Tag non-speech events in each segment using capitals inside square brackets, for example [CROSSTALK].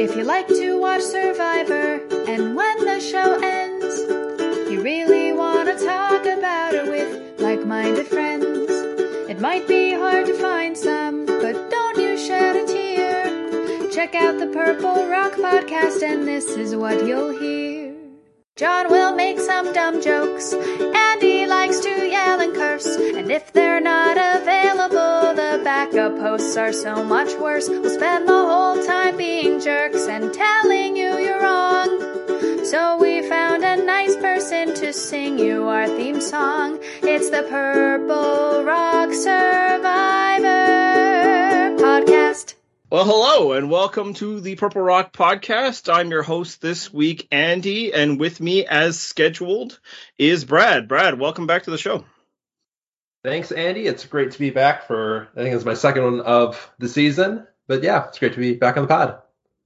If you like to watch Survivor, and when the show ends, you really want to talk about it with like minded friends. It might be hard to find some, but don't you shed a tear. Check out the Purple Rock podcast, and this is what you'll hear. John will make some dumb jokes, and he likes to yell and curse. And if they're not available, the backup hosts are so much worse. We'll spend the whole time being jerks and telling you you're wrong. So we found a nice person to sing you our theme song. It's the Purple Rock Survivor podcast. Well, hello and welcome to the Purple Rock podcast. I'm your host this week, Andy, and with me as scheduled is Brad. Brad, welcome back to the show. Thanks, Andy. It's great to be back for, I think it's my second one of the season. But yeah, it's great to be back on the pod.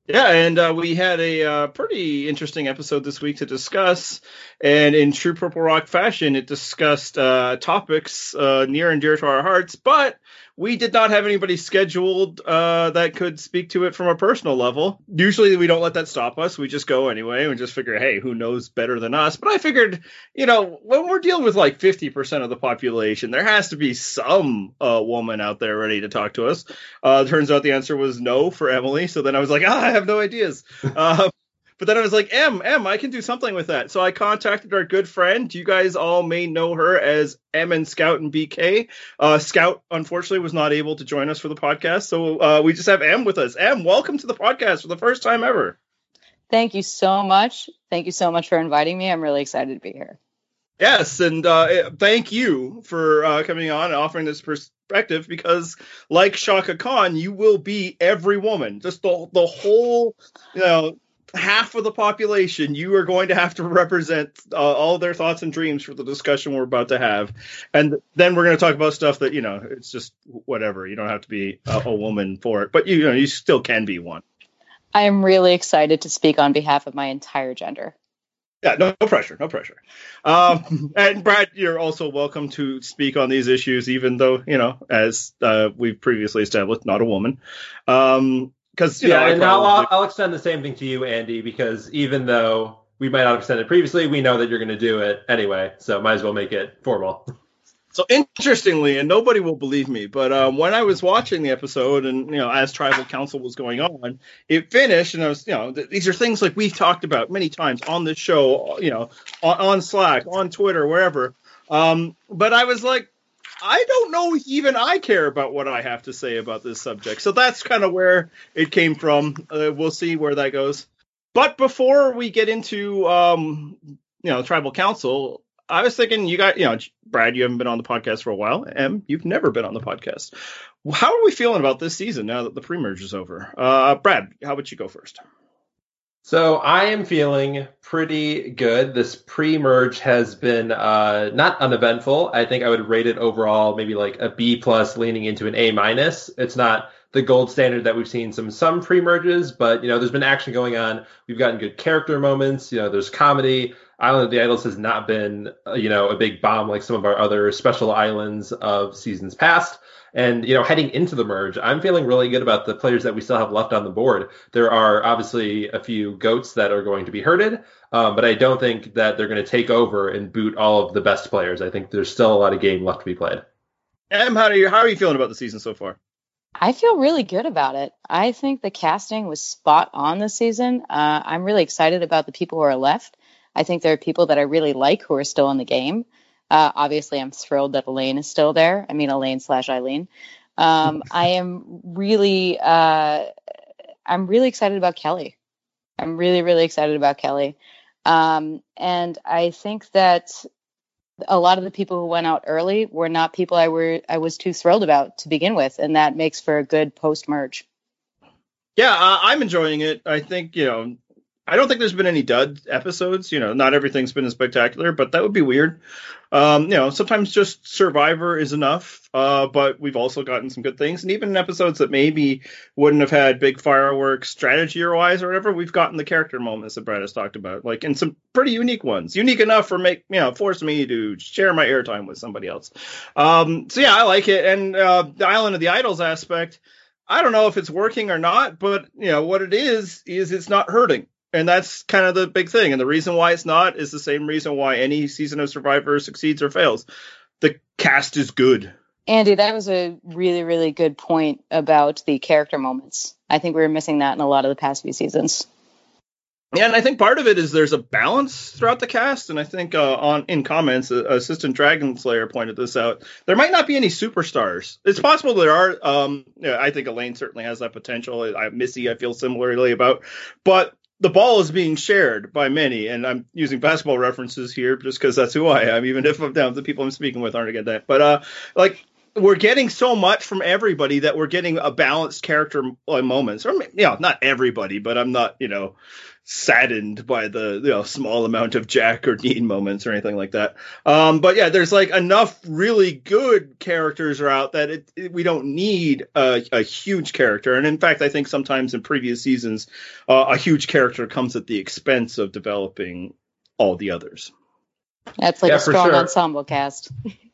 Yeah, and uh, we had a uh, pretty interesting episode this week to discuss. And in true Purple Rock fashion, it discussed uh, topics uh, near and dear to our hearts, but we did not have anybody scheduled uh, that could speak to it from a personal level. Usually, we don't let that stop us. We just go anyway and just figure, hey, who knows better than us? But I figured, you know, when we're dealing with like 50% of the population, there has to be some uh, woman out there ready to talk to us. Uh, turns out the answer was no for Emily. So then I was like, ah, I have no ideas. [LAUGHS] But then I was like, M, M, I can do something with that. So I contacted our good friend. You guys all may know her as M and Scout and BK. Uh, Scout, unfortunately, was not able to join us for the podcast. So uh, we just have M with us. M, welcome to the podcast for the first time ever. Thank you so much. Thank you so much for inviting me. I'm really excited to be here. Yes, and uh, thank you for uh, coming on and offering this perspective because, like Chaka Khan, you will be every woman, just the the whole, you know, half of the population, you are going to have to represent uh, all their thoughts and dreams for the discussion we're about to have. And then we're going to talk about stuff that, you know, it's just whatever. You don't have to be a, a woman for it, but you, you know, you still can be one. I am really excited to speak on behalf of my entire gender. Yeah, no, no pressure, no pressure. Um, and Brad, you're also welcome to speak on these issues, even though, you know, as uh, we've previously established, not a woman. Um, because yeah, know, and now I'll, I'll extend the same thing to you, Andy, because even though we might not have extended it previously, we know that you're going to do it anyway, so might as well make it formal. So interestingly, and nobody will believe me, but um, when I was watching the episode, and you know, as Tribal Council was going on, it finished, and I was, you know, th- these are things like we've talked about many times on this show, you know, on, on Slack, on Twitter, wherever. Um, but I was like, I don't know even I care about what I have to say about this subject. So that's kind of where it came from. Uh, we'll see where that goes. But before we get into, um, you know, tribal council, I was thinking you got, you know, Brad, you haven't been on the podcast for a while. Em, you've never been on the podcast. How are we feeling about this season now that the pre-merge is over? Uh, Brad, how about you go first? So I am feeling pretty good. This pre-merge has been uh, not uneventful. I think I would rate it overall maybe like a B plus, leaning into an A minus. It's not the gold standard that we've seen some some pre-merges, but you know there's been action going on. We've gotten good character moments. You know there's comedy. Island of the Idols has not been uh, you know a big bomb like some of our other special islands of seasons past. And you know, heading into the merge, I'm feeling really good about the players that we still have left on the board. There are obviously a few goats that are going to be herded, um, but I don't think that they're going to take over and boot all of the best players. I think there's still a lot of game left to be played. Em, how are you? How are you feeling about the season so far? I feel really good about it. I think the casting was spot on this season. Uh, I'm really excited about the people who are left. I think there are people that I really like who are still in the game. Uh, obviously, I'm thrilled that Elaine is still there. I mean, Elaine slash Eileen. Um, [LAUGHS] I am really, uh, I'm really excited about Kelly. I'm really, really excited about Kelly. Um, and I think that a lot of the people who went out early were not people I were I was too thrilled about to begin with, and that makes for a good post merge. Yeah, uh, I'm enjoying it. I think you know I don't think there's been any dud episodes. You know, not everything's been spectacular, but that would be weird. Um, you know, sometimes just Survivor is enough, uh, but we've also gotten some good things. And even in episodes that maybe wouldn't have had big fireworks strategy or wise or whatever, we've gotten the character moments that Brad has talked about, like in some pretty unique ones. Unique enough for make, you know, force me to share my airtime with somebody else. Um, so yeah, I like it. And uh, the Island of the Idols aspect, I don't know if it's working or not, but you know what it is is it's not hurting. And that's kind of the big thing. And the reason why it's not is the same reason why any season of Survivor succeeds or fails. The cast is good. Andy, that was a really, really good point about the character moments. I think we were missing that in a lot of the past few seasons. Yeah, and I think part of it is there's a balance throughout the cast, and I think uh, on in comments, uh, Assistant Dragon Slayer pointed this out. There might not be any superstars. It's possible there are. Um, yeah, I think Elaine certainly has that potential. I, Missy, I feel similarly about, but the ball is being shared by many, and I'm using basketball references here just because that's who I am, even if I'm down the people I'm speaking with aren't again that. But uh, like we're getting so much from everybody that we're getting a balanced character uh, moments. Or you know, not everybody, but I'm not you know saddened by the you know small amount of Jack or Dean moments or anything like that. Um, but yeah, there's like enough really good characters are out that it, it, we don't need a, a, huge character. And in fact, I think sometimes in previous seasons, uh, a huge character comes at the expense of developing all the others. That's like yeah, a strong sure. ensemble cast. [LAUGHS]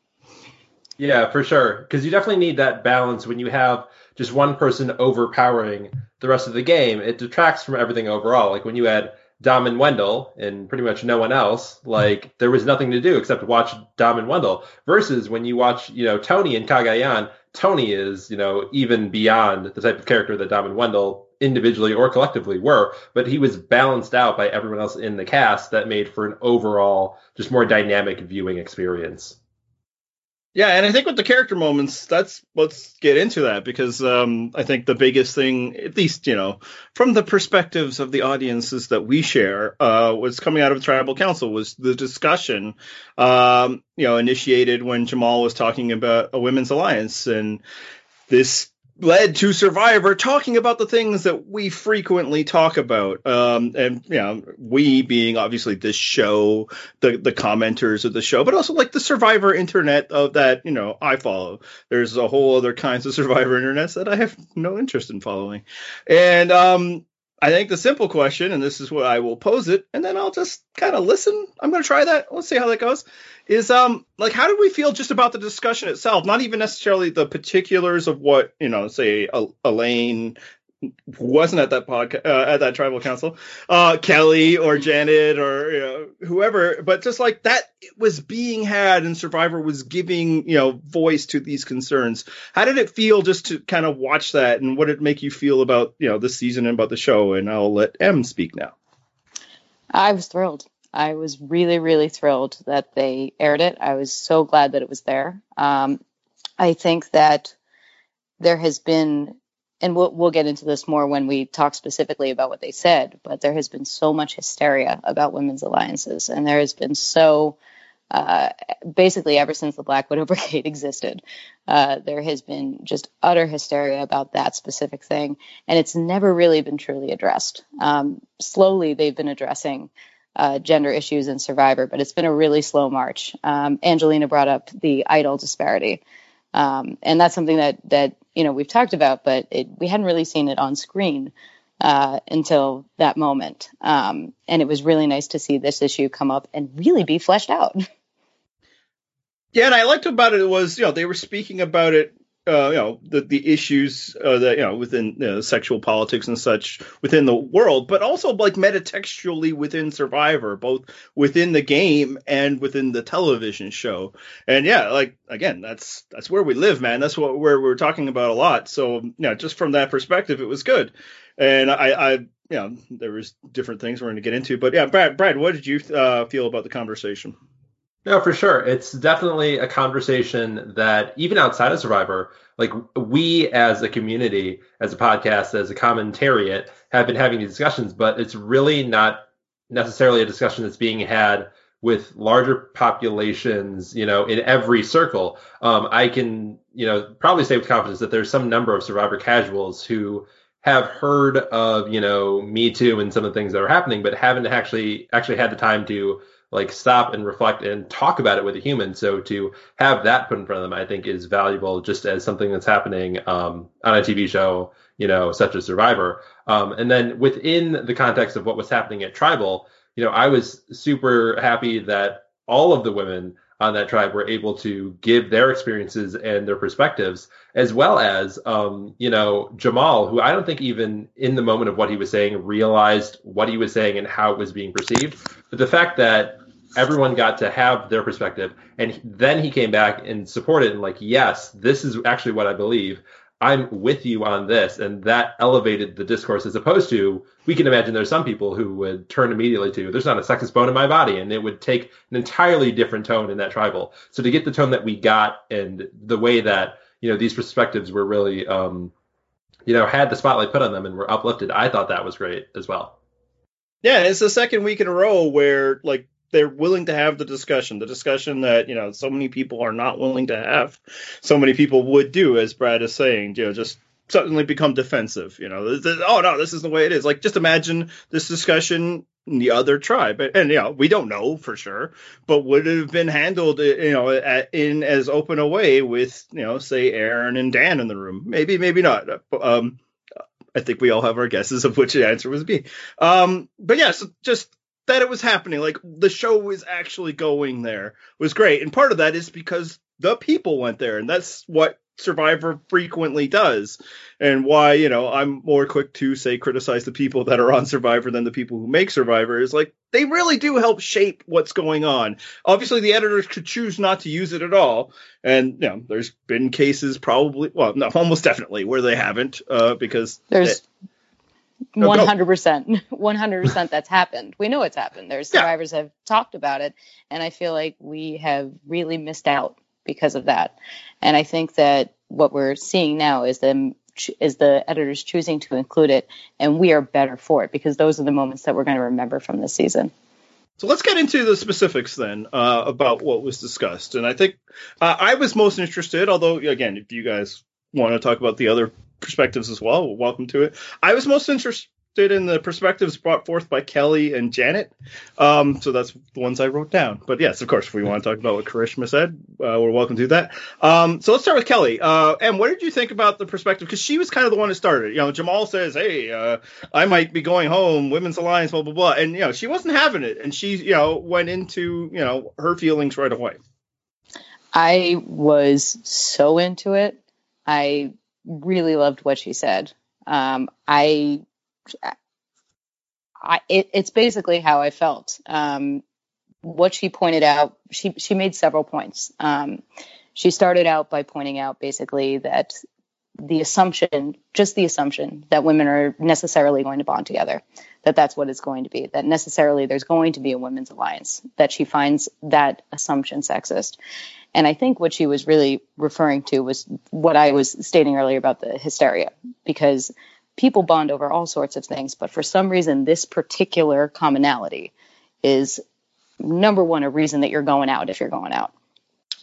Yeah, for sure. Because you definitely need that balance when you have just one person overpowering the rest of the game. It detracts from everything overall. Like when you had Dom and Wendell and pretty much no one else, like there was nothing to do except watch Dom and Wendell. Versus when you watch, you know, Tony and Cagayan, Tony is, you know, even beyond the type of character that Dom and Wendell individually or collectively were, but he was balanced out by everyone else in the cast that made for an overall just more dynamic viewing experience. Yeah, and I think with the character moments, that's let's get into that because um, I think the biggest thing, at least you know, from the perspectives of the audiences that we share, uh, was coming out of tribal council was the discussion, um, you know, initiated when Jamal was talking about a women's alliance and this led to Survivor talking about the things that we frequently talk about. Um, and, you know, we being obviously this show, the, the commenters of the show, but also like the Survivor internet of that, you know, I follow. There's a whole other kinds of Survivor internets that I have no interest in following. And, um, I think the simple question, and this is what I will pose it, and then I'll just kind of listen. I'm going to try that. Let's see how that goes. Is um like how do we feel just about the discussion itself? Not even necessarily the particulars of what you know, say Elaine wasn't at that podcast uh, at that tribal council, uh, Kelly or Janet or you know, whoever, but just like that was being had and Survivor was giving you know voice to these concerns. How did it feel just to kind of watch that, and what did it make you feel about you know the season and about the show? And I'll let M speak now. I was thrilled. I was really, really thrilled that they aired it. I was so glad that it was there. Um, I think that there has been and we'll we'll get into this more when we talk specifically about what they said. But there has been so much hysteria about women's alliances, and there has been so uh, basically ever since the Black Widow [LAUGHS] Brigade existed, uh, there has been just utter hysteria about that specific thing, and it's never really been truly addressed. Um, slowly, they've been addressing. Uh, gender issues in Survivor, but it's been a really slow march. Um, Angelina brought up the idol disparity, um, and that's something that that you know we've talked about, but it, we hadn't really seen it on screen uh, until that moment. Um, and it was really nice to see this issue come up and really be fleshed out. [LAUGHS] Yeah, and I liked about it was you know they were speaking about it uh, you know the the issues uh, that you know within you know, sexual politics and such within the world, but also like metatextually within Survivor, both within the game and within the television show. And yeah, like again, that's that's where we live, man. That's what where we're talking about a lot. So you know, just from that perspective, it was good. And I, I you know, there was different things we're going to get into, but yeah, Brad, Brad, what did you uh, feel about the conversation? No, for sure. It's definitely a conversation that even outside of Survivor, like we as a community, as a podcast, as a commentariat, have been having these discussions, but it's really not necessarily a discussion that's being had with larger populations, you know, in every circle. Um, I can, you know, probably say with confidence that there's some number of Survivor casuals who have heard of, you know, Me Too and some of the things that are happening, but haven't actually actually had the time to like stop and reflect and talk about it with a human. So to have that put in front of them, I think is valuable just as something that's happening um, on a TV show, you know, such as Survivor. Um, and then within the context of what was happening at Tribal, you know, I was super happy that all of the women on that tribe were able to give their experiences and their perspectives, as well as, um, you know, Jamal, who I don't think even in the moment of what he was saying realized what he was saying and how it was being perceived. But the fact that everyone got to have their perspective, and then he came back and supported and like, yes, this is actually what I believe. I'm with you on this, and that elevated the discourse as opposed to we can imagine there's some people who would turn immediately to there's not a sexist bone in my body, and it would take an entirely different tone in that tribal. So to get the tone that we got and the way that you know these perspectives were really um, you know had the spotlight put on them and were uplifted, I thought that was great as well. Yeah, it's the second week in a row where like they're willing to have the discussion, the discussion that you know so many people are not willing to have. So many people would do, as Brad is saying, you know, just suddenly become defensive. You know, oh no, this is the way it is. Like just imagine this discussion in the other tribe, and, and you know we don't know for sure, but would it have been handled, you know, at, in as open a way with you know, say Aaron and Dan in the room? Maybe, maybe not. Um, I think we all have our guesses of which the answer was be. Um, but yeah, so just that it was happening. Like the show was actually going there was great. And part of that is because the people went there. And that's what Survivor frequently does. And why, you know, I'm more quick to say criticize the people that are on Survivor than the people who make Survivor is like they really do help shape what's going on. Obviously the editors could choose not to use it at all. And you know, there's been cases probably well, no, almost definitely where they haven't, uh, because there's one hundred percent, [LAUGHS] one hundred percent. That's happened. We know it's happened. There's survivors yeah. have talked about it, and I feel like we have really missed out because of that. And I think that what we're seeing now is them is the editors choosing to include it, and we are better for it because those are the moments that we're going to remember from this season. So let's get into the specifics then uh, about what was discussed. And I think uh, I was most interested, although again, if you guys want to talk about the other perspectives as well. Welcome to it. I was most interested in the perspectives brought forth by Kelly and Janet. Um, so that's the ones I wrote down. But yes, of course, if we want to talk about what Karishma said, uh, we're welcome to that. Um, so let's start with Kelly. Uh, and what did you think about the perspective? Because she was kind of the one who started. You know, Jamal says, "Hey, uh, I might be going home. Women's Alliance, blah blah blah," and you know, she wasn't having it, and she, you know, went into you know her feelings right away. I was so into it. I really loved what she said. Um, I, I it, it's basically how I felt. Um, what she pointed out, she she made several points. Um, she started out by pointing out basically that the assumption, just the assumption that women are necessarily going to bond together, that that's what it's going to be, that necessarily there's going to be a women's alliance, that she finds that assumption sexist. And I think what she was really referring to was what I was stating earlier about the hysteria, because people bond over all sorts of things, but for some reason, this particular commonality is number one, a reason that you're going out if you're going out.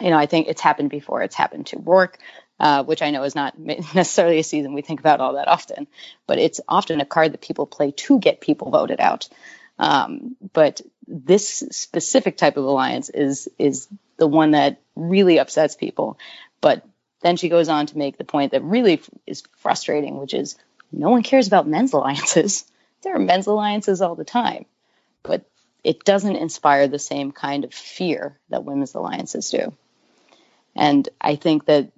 You know, I think it's happened before. It's happened to Rourke, uh, which I know is not [LAUGHS] necessarily a season we think about all that often, but it's often a card that people play to get people voted out. Um, but this specific type of alliance is is the one that really upsets people. But then she goes on to make the point that really is frustrating, which is no one cares about men's alliances. [LAUGHS] There are men's alliances all the time, but it doesn't inspire the same kind of fear that women's alliances do. And I think that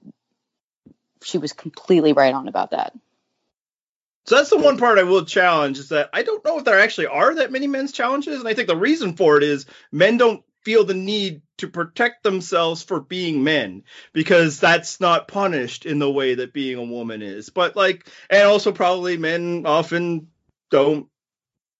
she was completely right on about that. So that's the one part I will challenge is that I don't know if there actually are that many men's challenges, and I think the reason for it is men don't feel the need to protect themselves for being men because that's not punished in the way that being a woman is. But like, and also probably men often don't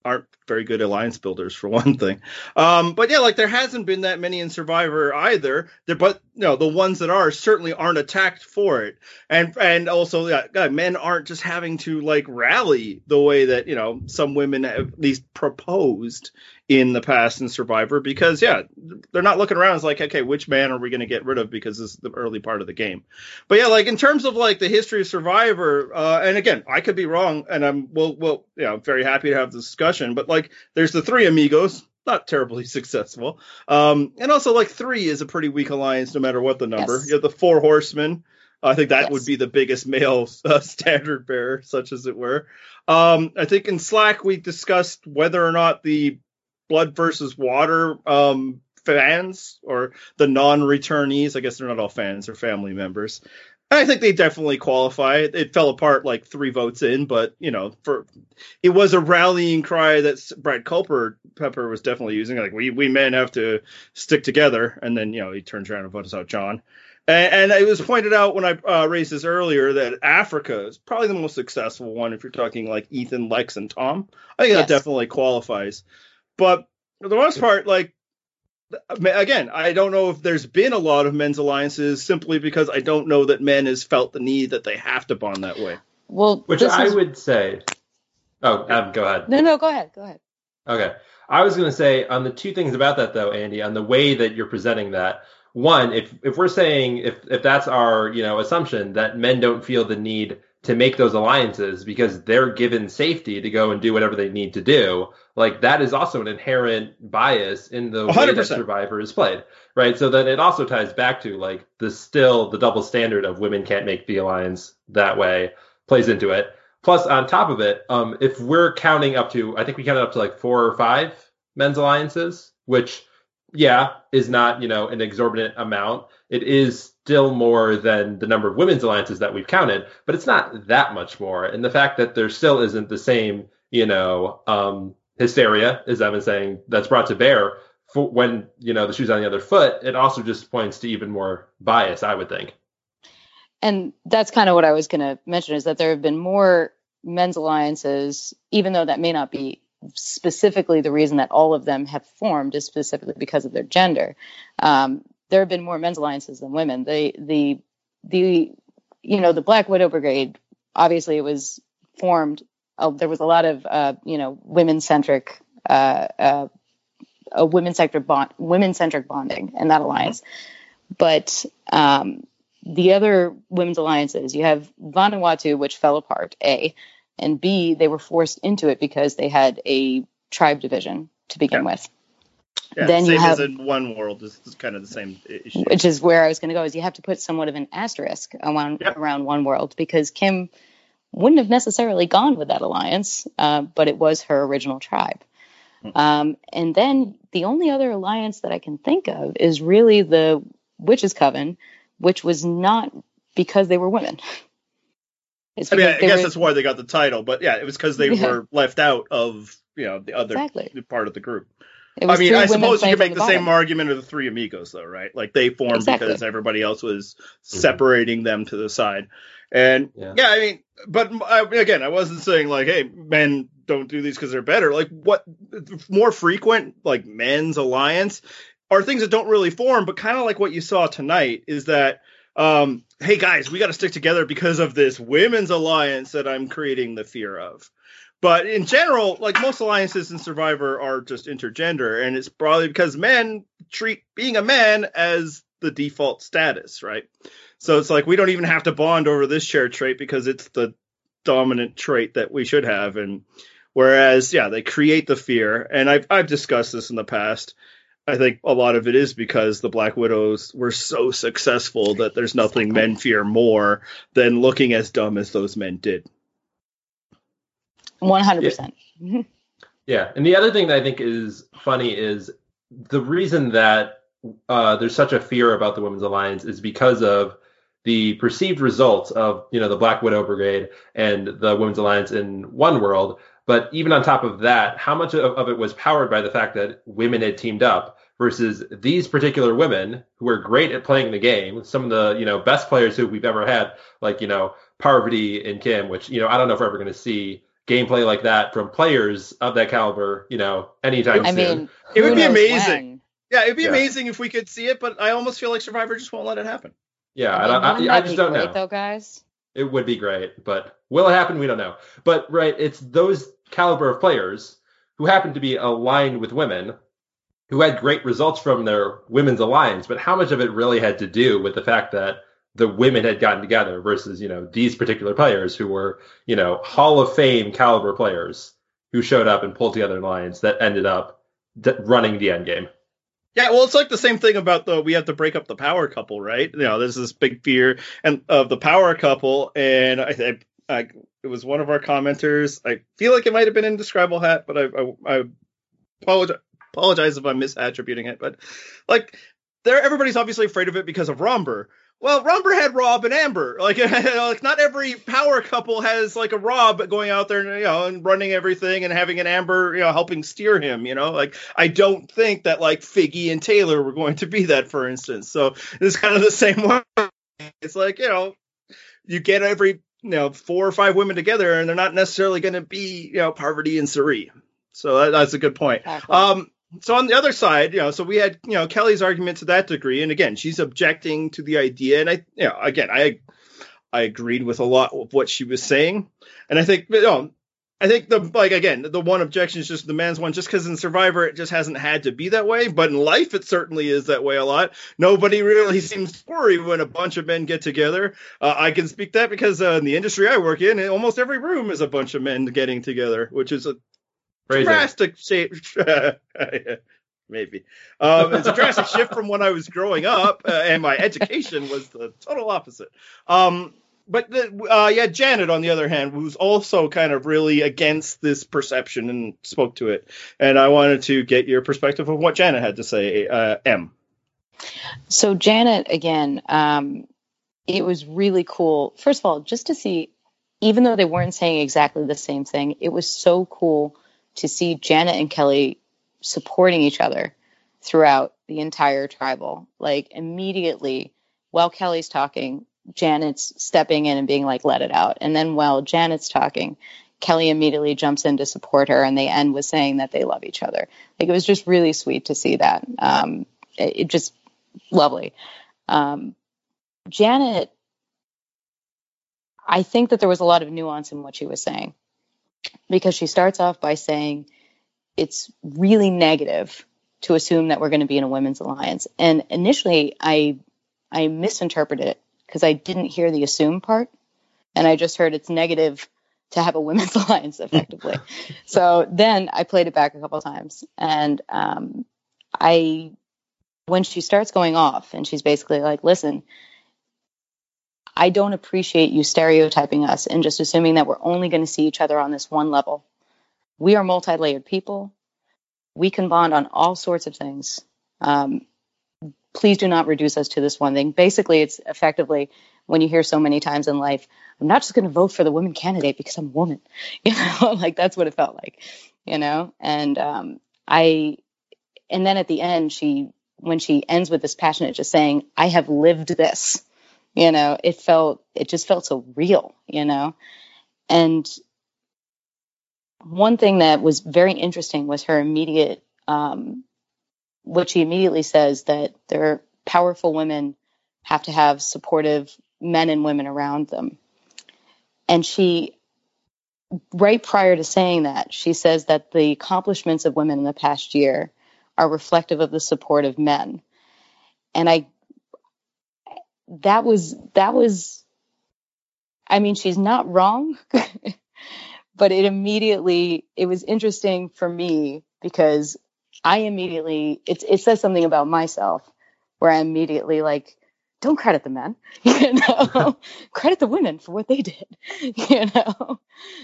aren't very good alliance builders for [LAUGHS] one thing. Um, but yeah, like there hasn't been that many in Survivor either. There, but you know, the ones that are certainly aren't attacked for it. And and also, yeah, God, men aren't just having to like rally the way that you know some women at least proposed in the past in Survivor because yeah, they're not looking around. It's like, okay, which man are we going to get rid of because this is the early part of the game. But yeah, like in terms of like the history of Survivor, uh, and again, I could be wrong, and I'm well, well, you know, very happy to have the discussion. But like, there's the three amigos. Not terribly [LAUGHS] successful. Um, and also like three is a pretty weak alliance no matter what the number. Yes. You have the four horsemen. I think that yes. would be the biggest male uh, [LAUGHS] standard bearer, such as it were. Um, I think in Slack we discussed whether or not the blood versus water um, fans or the non-returnees. I guess they're not all fans; they're family members. I think they definitely qualify. It fell apart like three votes in, but you know, for it was a rallying cry that Brad Culper Pepper was definitely using. Like we we men have to stick together, and then you know he turns around and votes out John. And, and it was pointed out when I uh, raised this earlier that Africa is probably the most successful one if you're talking like Ethan, Lex, and Tom. I think yes. that definitely qualifies. But for the most part, like again, I don't know if there's been a lot of men's alliances simply because I don't know that men has felt the need that they have to bond that way. Well, which I is... would say. Oh, Adam, go ahead. No, no, go ahead. Go ahead. Okay. I was going to say on the two things about that though, Andy, on the way that you're presenting that. One, if if we're saying if if that's our you know assumption that men don't feel the need to make those alliances because they're given safety to go and do whatever they need to do. Like that is also an inherent bias in the 100%. way that Survivor is played, right? So then it also ties back to like the still the double standard of women can't make the alliance that way plays into it. Plus, on top of it, um, if we're counting up to, I think we counted up to like four or five men's alliances, which yeah is not you know an exorbitant amount. It is still more than the number of women's alliances that we've counted, but it's not that much more. And the fact that there still isn't the same, you know, um, hysteria, as I've been saying, that's brought to bear for when, you know, the shoe's on the other foot, it also just points to even more bias, I would think. And that's kind of what I was going to mention is that there have been more men's alliances, even though that may not be specifically the reason that all of them have formed is specifically because of their gender. Um, there have been more men's alliances than women. The the the you know the Black Widow Brigade obviously it was formed. Uh, there was a lot of uh, you know women centric uh, uh, a women centric bond women centric bonding in that alliance, but um, the other women's alliances you have Vanuatu which fell apart a and b they were forced into it because they had a tribe division to begin yeah. with. Yeah, then you have in one world is kind of the same issue. Which is where I was going to go. Is you have to put somewhat of an asterisk around yep. around one world because Kim wouldn't have necessarily gone with that alliance, uh, but it was her original tribe. Hmm. Um, and then the only other alliance that I can think of is really the Witches Coven, which was not because they were women. [LAUGHS] I mean, I guess were, that's why they got the title, but yeah, it was because they yeah. were left out of you know the other exactly. part of the group. I mean, I suppose you could make the, the same argument of the three amigos, though, right? Like they formed exactly. because everybody else was mm-hmm. separating them to the side. And yeah, yeah I mean, but I, again, I wasn't saying like, hey, men don't do these because they're better. Like, what more frequent, like men's alliance, are things that don't really form, but kind of like what you saw tonight is that, um, hey guys, we got to stick together because of this women's alliance that I'm creating the fear of. But in general, like most alliances in Survivor are just intergender, and it's probably because men treat being a man as the default status, right? So it's like we don't even have to bond over this shared trait because it's the dominant trait that we should have. And whereas, yeah, they create the fear, and I've I've discussed this in the past. I think a lot of it is because the Black Widows were so successful that there's nothing men fear more than looking as dumb as those men did. One hundred percent. Yeah, and the other thing that I think is funny is the reason that uh, there's such a fear about the Women's Alliance is because of the perceived results of you know the Black Widow Brigade and the Women's Alliance in one world. But even on top of that, how much of, of it was powered by the fact that women had teamed up versus these particular women who are great at playing the game, some of the you know best players who we've ever had, like you know Parvati and Kim, which you know I don't know if we're ever going to see gameplay like that from players of that caliber, you know, anytime soon. I soon. Mean, it would be amazing. When? Yeah, it'd be yeah. amazing if we could see it, but I almost feel like Survivor just won't let it happen. Yeah, I, mean, I, I, I just don't great, know. Though, guys, it would be great, but will it happen? We don't know. But right, it's those caliber of players who happen to be aligned with women, who had great results from their women's alliance. But how much of it really had to do with the fact that the women had gotten together versus you know these particular players who were you know Hall of Fame caliber players who showed up and pulled together an alliance that ended up d- running the end game. Yeah, well, it's like the same thing about the we have to break up the power couple, right? You know, there's this big fear and of the power couple, and I, I, it was one of our commenters. I feel like it might have been Indescribable Hat, but I, I, I apologize. apologize if I'm misattributing it, but like there, everybody's obviously afraid of it because of Romber. Well, Romber had Rob and Amber. Like, [LAUGHS] like not every power couple has like a Rob going out there and you know and running everything and having an Amber you know helping steer him. You know, like I don't think that like Figgy and Taylor were going to be that, for instance. So it's kind of the same way. It's like you know, you get every you know four or five women together and they're not necessarily going to be you know Parvati and Cirie. So that, that's a good point. Exactly. Um, so on the other side, you know, so we had you know Kelly's argument to that degree, and again, she's objecting to the idea, and I, you know, again, I, I agreed with a lot of what she was saying, and I think, you know, I think the like again, the one objection is just the man's one, just because in Survivor it just hasn't had to be that way, but in life it certainly is that way a lot. Nobody really seems to worry when a bunch of men get together. Uh, I can speak that because uh, in the industry I work in, almost every room is a bunch of men getting together, which is a Phrasing. drastic shape. [LAUGHS] Maybe um, it's a drastic [LAUGHS] shift from when I was growing up, uh, and my education was the total opposite. Um, but the, uh, yeah, Janet, on the other hand, was also kind of really against this perception and spoke to it. And I wanted to get your perspective of what Janet had to say. Uh, M. So Janet, again, um, it was really cool. First of all, just to see, even though they weren't saying exactly the same thing, it was so cool to see Janet and Kelly supporting each other throughout the entire tribal. Like immediately while Kelly's talking, Janet's stepping in and being like, let it out. And then while Janet's talking, Kelly immediately jumps in to support her and they end with saying that they love each other. Like it was just really sweet to see that. Um, it, it just lovely. Um, Janet, I think that there was a lot of nuance in what she was saying because she starts off by saying it's really negative to assume that we're going to be in a women's alliance. And initially, I I misinterpreted it because I didn't hear the assume part, and I just heard it's negative to have a women's [LAUGHS] alliance effectively. [LAUGHS] so then I played it back a couple times, and um, I when she starts going off and she's basically like, "Listen." I don't appreciate you stereotyping us and just assuming that we're only going to see each other on this one level. We are multi layered people. We can bond on all sorts of things. Um, please do not reduce us to this one thing. Basically, it's effectively when you hear so many times in life, I'm not just going to vote for the woman candidate because I'm a woman. [LAUGHS] You know, like that's what it felt like, you know? And um, I, and then at the end, she, when she ends with this passionate just saying, I have lived this, you know, it felt, it just felt so real, you know? And one thing that was very interesting was her immediate, um, what she immediately says that there are powerful women have to have supportive men and women around them. And she, right prior to saying that, she says that the accomplishments of women in the past year are reflective of the support of men. And I, that was, that was, I mean, she's not wrong, [LAUGHS] but it immediately, it was interesting for me because I immediately, it, it says something about myself where I immediately like, don't credit the men, [LAUGHS] you know, [LAUGHS] credit the women for what they did, you know.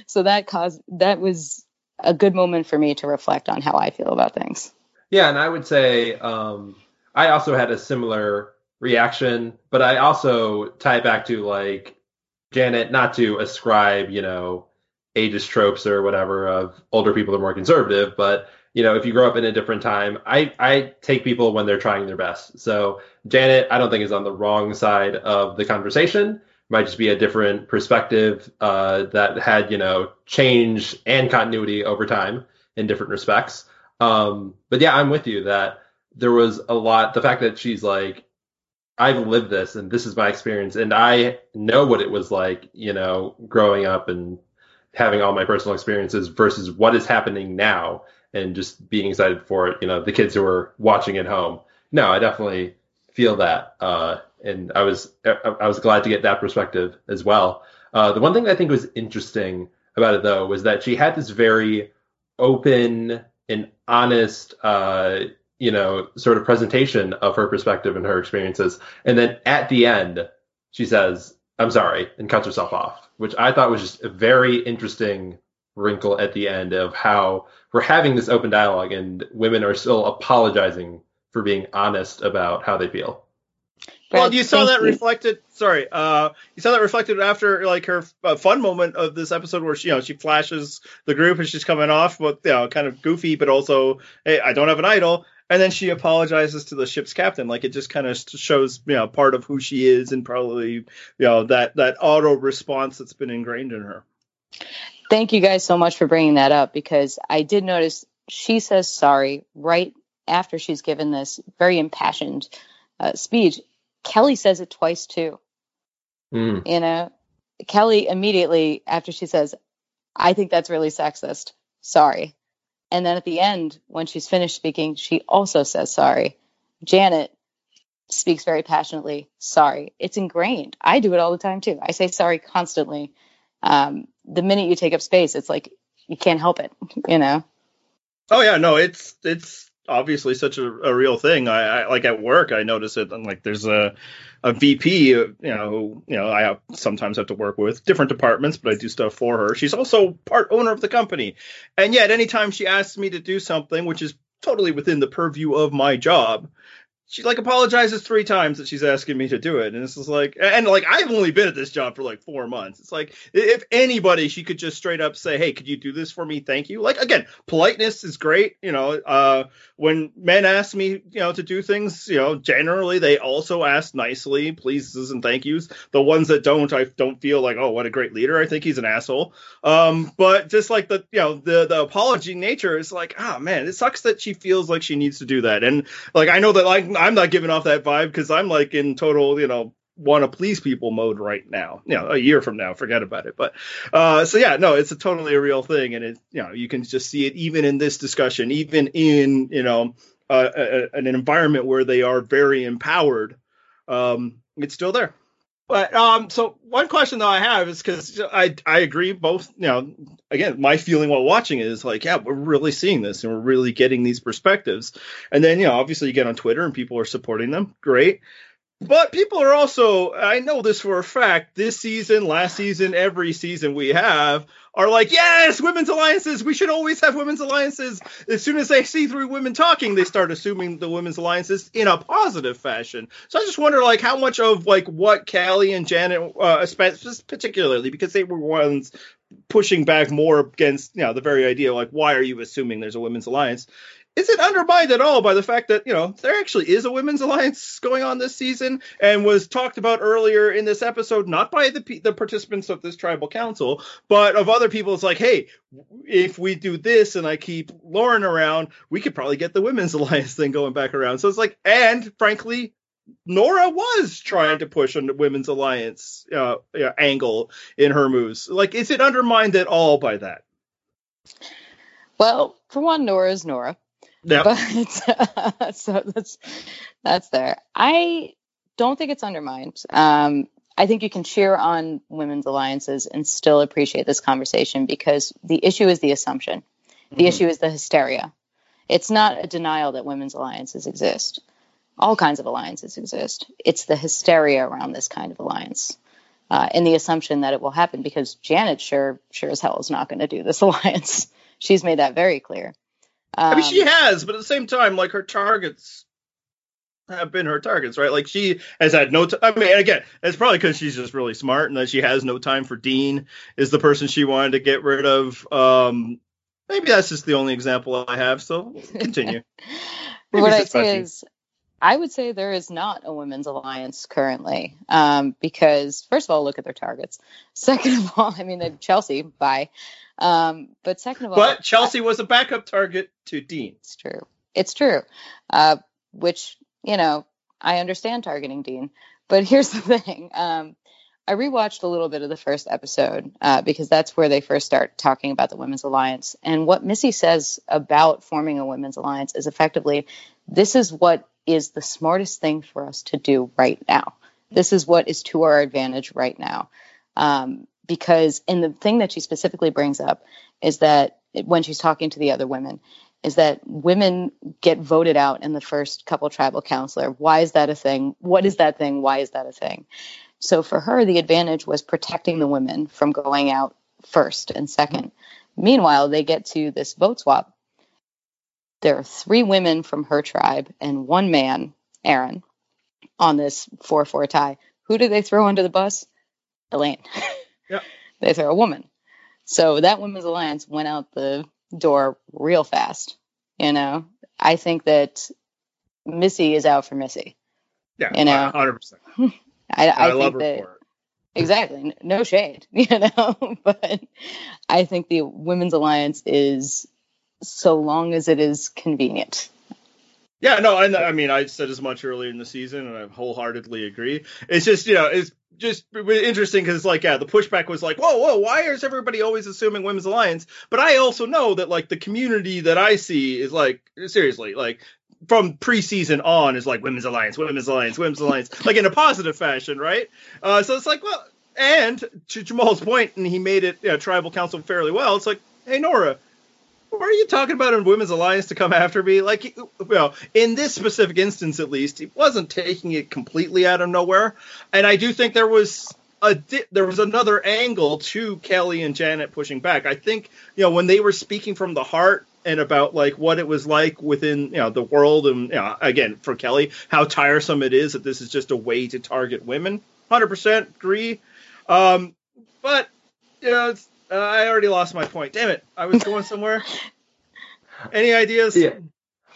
So that caused that was a good moment for me to reflect on how I feel about things. Yeah, and I would say um, I also had a similar reaction, but I also tie it back to like Janet, not to ascribe, you know, ageist tropes or whatever of older people are more conservative, but you know, if you grow up in a different time, I, I take people when they're trying their best. So Janet, I don't think is on the wrong side of the conversation. Might just be a different perspective uh, that had, you know, change and continuity over time in different respects. Um, but yeah, I'm with you that there was a lot. The fact that she's like, I've lived this and this is my experience, and I know what it was like, you know, growing up and having all my personal experiences versus what is happening now and just being excited for it. You know, the kids who are watching at home. No, I definitely feel that, uh, and I was I was glad to get that perspective as well. Uh, the one thing I think was interesting about it though was that she had this very open and honest, uh, you know, sort of presentation of her perspective and her experiences, and then at the end she says, "I'm sorry," and cuts herself off, which I thought was just a very interesting wrinkle at the end of how we're having this open dialogue and women are still apologizing for being honest about how they feel. Well, you saw that you. reflected. Sorry, uh, you saw that reflected after like her uh, fun moment of this episode where she, you know, she flashes the group and she's coming off, but you know, kind of goofy, but also, hey, I don't have an idol, and then she apologizes to the ship's captain. Like it just kind of shows, you know, part of who she is and probably, you know, that that auto response that's been ingrained in her. Thank you guys so much for bringing that up because I did notice she says sorry right after she's given this very impassioned uh, speech. Kelly says it twice too. Mm. You know, Kelly immediately after she says, I think that's really sexist. Sorry. And then at the end, when she's finished speaking, she also says sorry. Janet speaks very passionately, sorry. It's ingrained. I do it all the time too. I say sorry constantly um, the minute you take up space, it's like you can't help it, you know. Oh yeah, no, it's it's obviously such a, a real thing. I, I, like at work, I notice it. And like there's a a VP, you know, who you know I have, sometimes have to work with different departments, but I do stuff for her. She's also part owner of the company, and yet anytime she asks me to do something, which is totally within the purview of my job, she like apologizes three times that she's asking me to do it and this is like and like i've only been at this job for like four months. It's like if anybody she could just straight up say hey could you do this for me? Thank you. Like again politeness is great you know uh when men ask me you know to do things you know generally they also ask nicely pleases and thank yous. The ones that don't i don't feel like oh what a great leader. I think he's an asshole. Um but just like the you know the the apology nature is like oh man it sucks that she feels like she needs to do that. And like i know that like I'm not giving off that vibe because I'm like in total, you know, want to please people mode right now. You know, a year from now, forget about it. But uh, so yeah, no, it's a totally a real thing, and it you know you can just see it even in this discussion, even in you know uh, a, an environment where they are very empowered. Um, it's still there. But um, so one question though I have is because I I agree both. You know, again, my feeling while watching it is like, yeah, we're really seeing this and we're really getting these perspectives. And then you know, obviously, you get on Twitter and people are supporting them. Great. But people are also, I know this for a fact, this season, last season, every season we have are like, yes, women's alliances. We should always have women's alliances. As soon as they see three women talking, they start assuming the women's alliances in a positive fashion. So I just wonder, like, how much of like what Kelly and Janet, uh, particularly because they were ones pushing back more against, you know, the very idea, like, why are you assuming there's a women's alliance? Is it undermined at all by the fact that you know there actually is a women's alliance going on this season and was talked about earlier in this episode not by the the participants of this tribal council but of other people it's like hey if we do this and i keep lauren around we could probably get the women's [LAUGHS] alliance thing going back around so it's like and frankly Noura was trying to push a women's alliance uh, angle in her moves. Like, is it undermined at all by that? Well, for one, Noura is Noura. Yeah. But [LAUGHS] so that's that's there. I don't think it's undermined. Um, I think you can cheer on women's alliances and still appreciate this conversation because the issue is the assumption. The mm-hmm. issue is the hysteria. It's not a denial that women's alliances exist. All kinds of alliances exist. It's the hysteria around this kind of alliance. Uh, and the assumption that it will happen because Janet sure sure as hell is not going to do this [LAUGHS] alliance. She's made that very clear. Um, I mean, she um, has, but at the same time, like her targets have been her targets, right? Like she has had no. T- I mean, again, it's probably because she's just really smart and that she has no time for Dean. Is the person she wanted to get rid of? Um, maybe that's just the only example I have. So continue. [LAUGHS] what I say is, I would say there is not a women's alliance currently, um, because first of all, look at their targets. [LAUGHS] Second of all, I mean, Chelsea, bye. Um, but second of all, but Chelsea I, was a backup target to Dean. It's true. It's true. Uh, which you know, I understand targeting Dean, but here's [LAUGHS] the thing. Um, I rewatched a little bit of the first episode uh, because that's where they first start talking about the Women's Alliance. And what Missy says about forming a Women's Alliance is effectively this is what is the smartest thing for us to do right now. This is what is to our advantage right now. Um, because and the thing that she specifically brings up is that when she's talking to the other women is that women get voted out in the first couple tribal counselor why is that a thing what is that thing why is that a thing so for her the advantage was protecting the women from going out first and second Meanwhile, they get to this vote swap. There are three women from her tribe and one man, Aaron, on this 4 4 tie. Who do they throw under the bus? Elaine. [LAUGHS] Yep. they throw a woman. So that women's alliance went out the door real fast. You know, I think that Missy is out for Missy. Yeah, You know. hundred percent. [LAUGHS] I, I, I, think that exactly no shade, [LAUGHS] you know, [LAUGHS] but I think the women's alliance is so long as it is convenient. Yeah, no, I, I mean, I said as much earlier in the season, and I wholeheartedly agree. It's just, you know, it's just interesting because, like, yeah, the pushback was like, whoa, whoa, why is everybody always assuming women's alliance? But I also know that, like, the community that I see is like, seriously, like, from preseason on is like women's alliance, women's alliance, women's alliance, like in a positive fashion, right? Uh, so it's like, well, and to Jamal's point, and he made it, you know, tribal council fairly well. It's like, hey, Noura, are you talking about in women's alliance to come after me? Like, well, in this specific instance, at least, he wasn't taking it completely out of nowhere. And I do think there was a di- there was another angle to Kelly and Janet pushing back. I think you know when they were speaking from the heart and about like what it was like within you know the world and you know, again for Kelly how tiresome it is that this is just a way to target women. Hundred percent agree. Um, but you know, it's, uh, I already lost my point. Damn it! I was going somewhere. [LAUGHS] Any ideas? Yeah.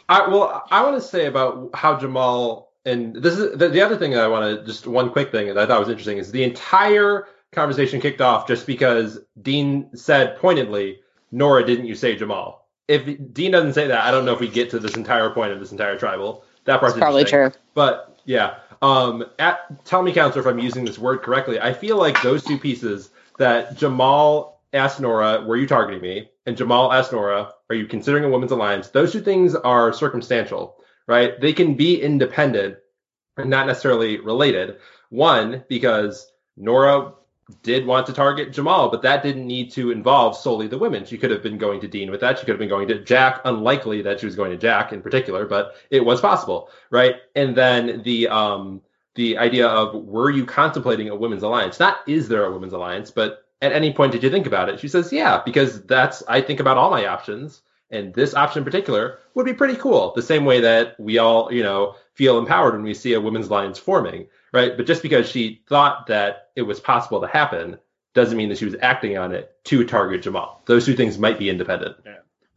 I well, I want to say about how Jamal and this is the, the other thing that I want to just one quick thing that I thought was interesting is the entire conversation kicked off just because Dean said pointedly, "Noura, didn't you say Jamal?" If Dean doesn't say that, I don't know if we get to this entire point of this entire tribal. That part's probably true. But yeah, um, at, tell me, counselor, if I'm using this word correctly. I feel like those two pieces that Jamal asked Noura, "Were you targeting me?" and Jamal asked Noura, "Are you considering a women's alliance?" Those two things are circumstantial, right? They can be independent and not necessarily related. One, because Noura did want to target Jamal, but that didn't need to involve solely the women. She could have been going to Dean with that. She could have been going to Jack. Unlikely that she was going to Jack in particular, but it was possible, right? And then the um the idea of were you contemplating a women's alliance? Not is there a women's alliance, but at any point did you think about it? She says, yeah, because that's I think about all my options, and this option in particular would be pretty cool. The same way that we all, you know, feel empowered when we see a women's alliance forming, right? But just because she thought that it was possible to happen doesn't mean that she was acting on it to target Jamal. Those two things might be independent.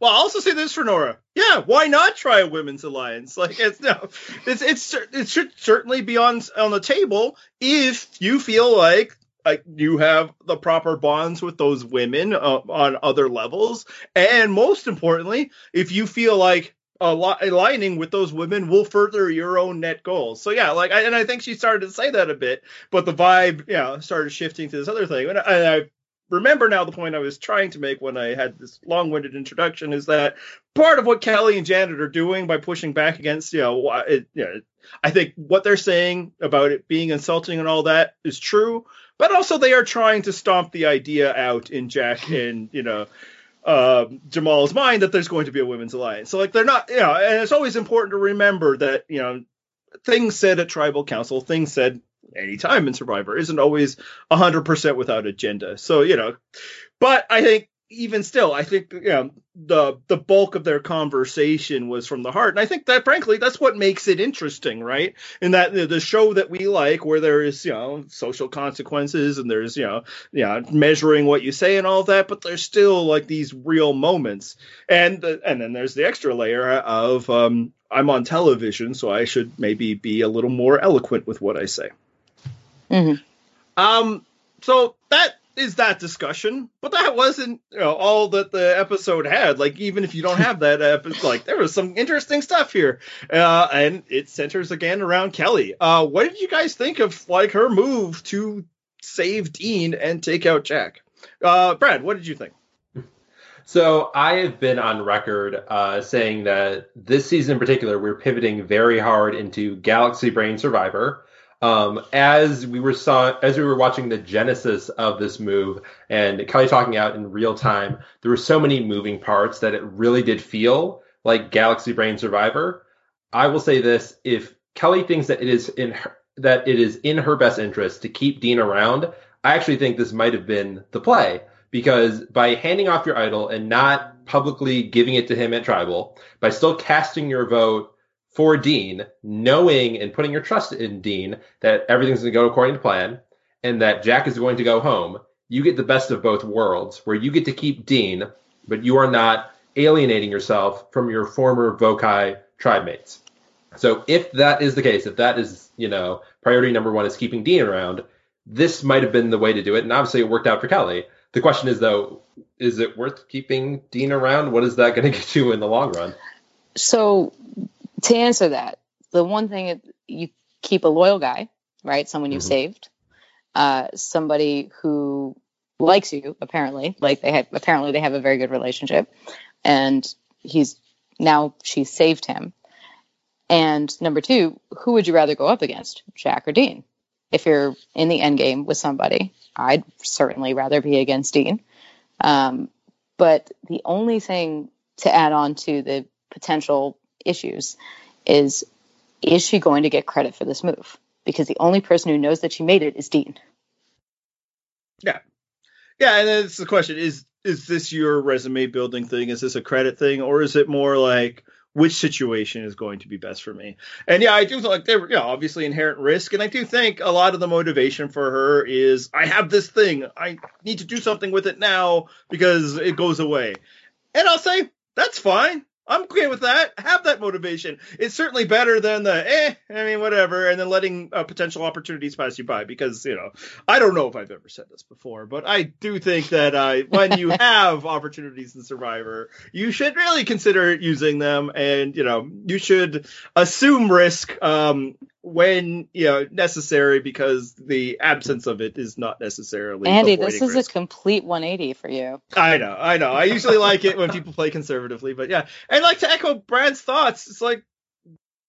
Well, I'll also say this for Noura. Yeah, why not try a women's alliance? [LAUGHS] Like it's no, it's it's it should certainly be on on the table if you feel like like you have the proper bonds with those women uh, on other levels, and most importantly, if you feel like aligning with those women will further your own net goals. So yeah, like I, and I think she started to say that a bit, but the vibe, you know, started shifting to this other thing, and I, I remember now the point I was trying to make when I had this long-winded introduction is that part of what Kelly and Janet are doing by pushing back against, you know, it, you know, I think what they're saying about it being insulting and all that is true, but also they are trying to stomp the idea out in Jack and you know um, Jamal's mind that there's going to be a women's alliance. So like they're not, you know, and it's always important to remember that you know things said at tribal council, things said anytime in Survivor isn't always 100% without agenda. So, you know, but I think even still, I think you know, the the bulk of their conversation was from the heart, and I think that frankly that's what makes it interesting, right? In that the show that we like, where there is you know social consequences and there's you know yeah measuring what you say and all that, but there's still like these real moments, and the, and then there's the extra layer of um, I'm on television, so I should maybe be a little more eloquent with what I say. Mhm. Um, so that is that discussion, but that wasn't you know all that the episode had. Like even if you don't have that episode, like there was some interesting stuff here, uh, and it centers again around Kelly. Uh, what did you guys think of like her move to save Dean and take out Jack? Uh, Brad, what did you think? So I have been on record uh, saying that this season in particular, we're pivoting very hard into Galaxy Brain Survivor. Um, as we were saw, as we were watching the genesis of this move, and Kelly talking out in real time, there were so many moving parts that it really did feel like Galaxy Brain Survivor. I will say this: if Kelly thinks that it is in her, that it is in her best interest to keep Dean around, I actually think this might have been the play because by handing off your idol and not publicly giving it to him at tribal, by still casting your vote for Dean, knowing and putting your trust in Dean that everything's going to go according to plan and that Jack is going to go home, you get the best of both worlds where you get to keep Dean, but you are not alienating yourself from your former Vokai tribe mates. So if that is the case, if that is, you know, priority number one is keeping Dean around, this might have been the way to do it. And obviously it worked out for Kelly. The question is though, is it worth keeping Dean around? What is that going [LAUGHS] to get you in the long run? So to answer that, the one thing you keep a loyal guy, right? Someone you've mm-hmm. saved, uh, somebody who likes you apparently, like they have apparently they have a very good relationship, and he's now she saved him. And number two, who would you rather go up against, Jack or Dean? If you're in the end game with somebody, I'd certainly rather be against Dean. Um, but the only thing to add on to the potential issues is is she going to get credit for this move? Because the only person who knows that she made it is Dean. Yeah. Yeah, and it's the question is is this your resume building thing? Is this a credit thing, or is it more like which situation is going to be best for me? And yeah, I do feel like there, you know, obviously inherent risk, and I do think a lot of the motivation for her is I have this thing, I need to do something with it now because it goes away. And I'll say that's fine. I'm okay with that. Have that motivation. It's certainly better than the eh, I mean, whatever, and then letting uh, potential opportunities pass you by. Because you know, I don't know if I've ever said this before, but I do think that uh, when you [LAUGHS] have opportunities in Survivor, you should really consider using them, and you know, you should assume risk um, when you know necessary because the absence of it is not necessarily Andy, this is risk. a complete 180 for you. I know, I know. I usually like it when people play conservatively, but yeah. And like to echo Brad's thoughts, it's like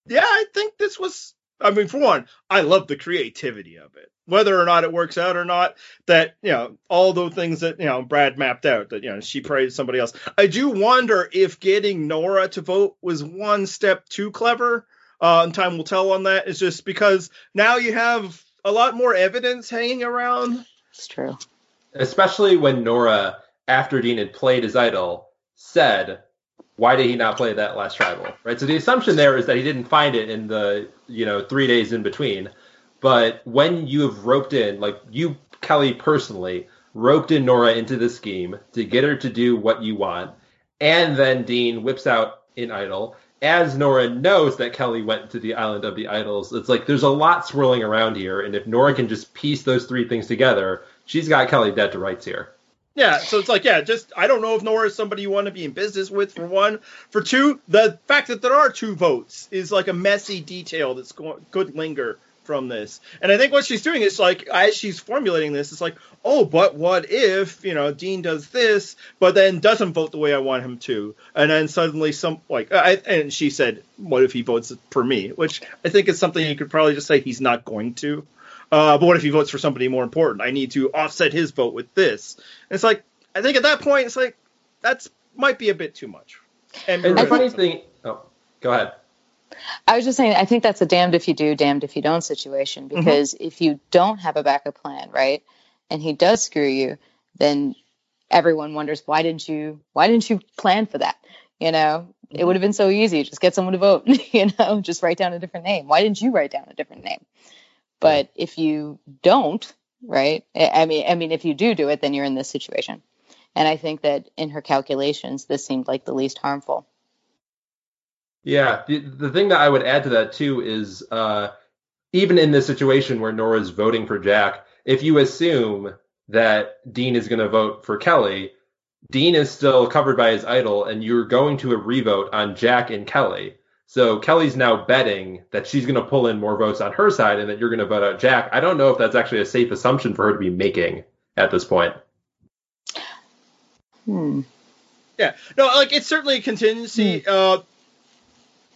yeah, I think this was I mean, for one, I love the creativity of it. Whether or not it works out or not, that you know, all those things that you know Brad mapped out, that you know she praised somebody else. I do wonder if getting Noura to vote was one step too clever uh, and time will tell on that. It's just because now you have a lot more evidence hanging around. It's true. Especially when Noura, after Dean had played his idol, said, "Why did he not play that last tribal?" Right. So the assumption there is that he didn't find it in the you know three days in between. But when you have roped in, like you, Kelly personally, roped in Noura into the scheme to get her to do what you want, and then Dean whips out an idol as Noura knows that Kelly went to the island of the idols, it's like there's a lot swirling around here, and if Noura can just piece those three things together, she's got Kelly dead to rights here. Yeah, so it's like, yeah, just I don't know if Noura is somebody you want to be in business with for one. For two, the fact that there are two votes is like a messy detail that's going could linger from this. And I think what she's doing is like as she's formulating this, it's like, oh, but what if you know Dean does this, but then doesn't vote the way I want him to, and then suddenly some like, I, and she said, what if he votes for me? Which I think is something you could probably just say he's not going to. Uh, but what if he votes for somebody more important? I need to offset his vote with this. And it's like I think at that point it's like that's might be a bit too much. And, and the funny thing, oh, go ahead. I was just saying, I think that's a damned if you do, damned if you don't situation mm-hmm. because mm-hmm. if you don't have a backup plan, right, and he does screw you, then everyone wonders why didn't you why didn't you plan for that? You know, mm-hmm. it would have been so easy. Just get someone to vote. [LAUGHS] You know, just write down a different name. Why didn't you write down a different name? But if you don't, right? I mean, I mean, if you do do it, then you're in this situation. And I think that in her calculations, this seemed like the least harmful. Yeah, the, the thing that I would add to that too is uh, even in this situation where Noura's voting for Jack, if you assume that Dean is going to vote for Kelly, Dean is still covered by his idol, and you're going to a revote on Jack and Kelly. So Kelly's now betting that she's going to pull in more votes on her side and that you're going to vote out Jack. I don't know if that's actually a safe assumption for her to be making at this point. Hmm. Yeah, no, like it's certainly a contingency. Hmm. Uh,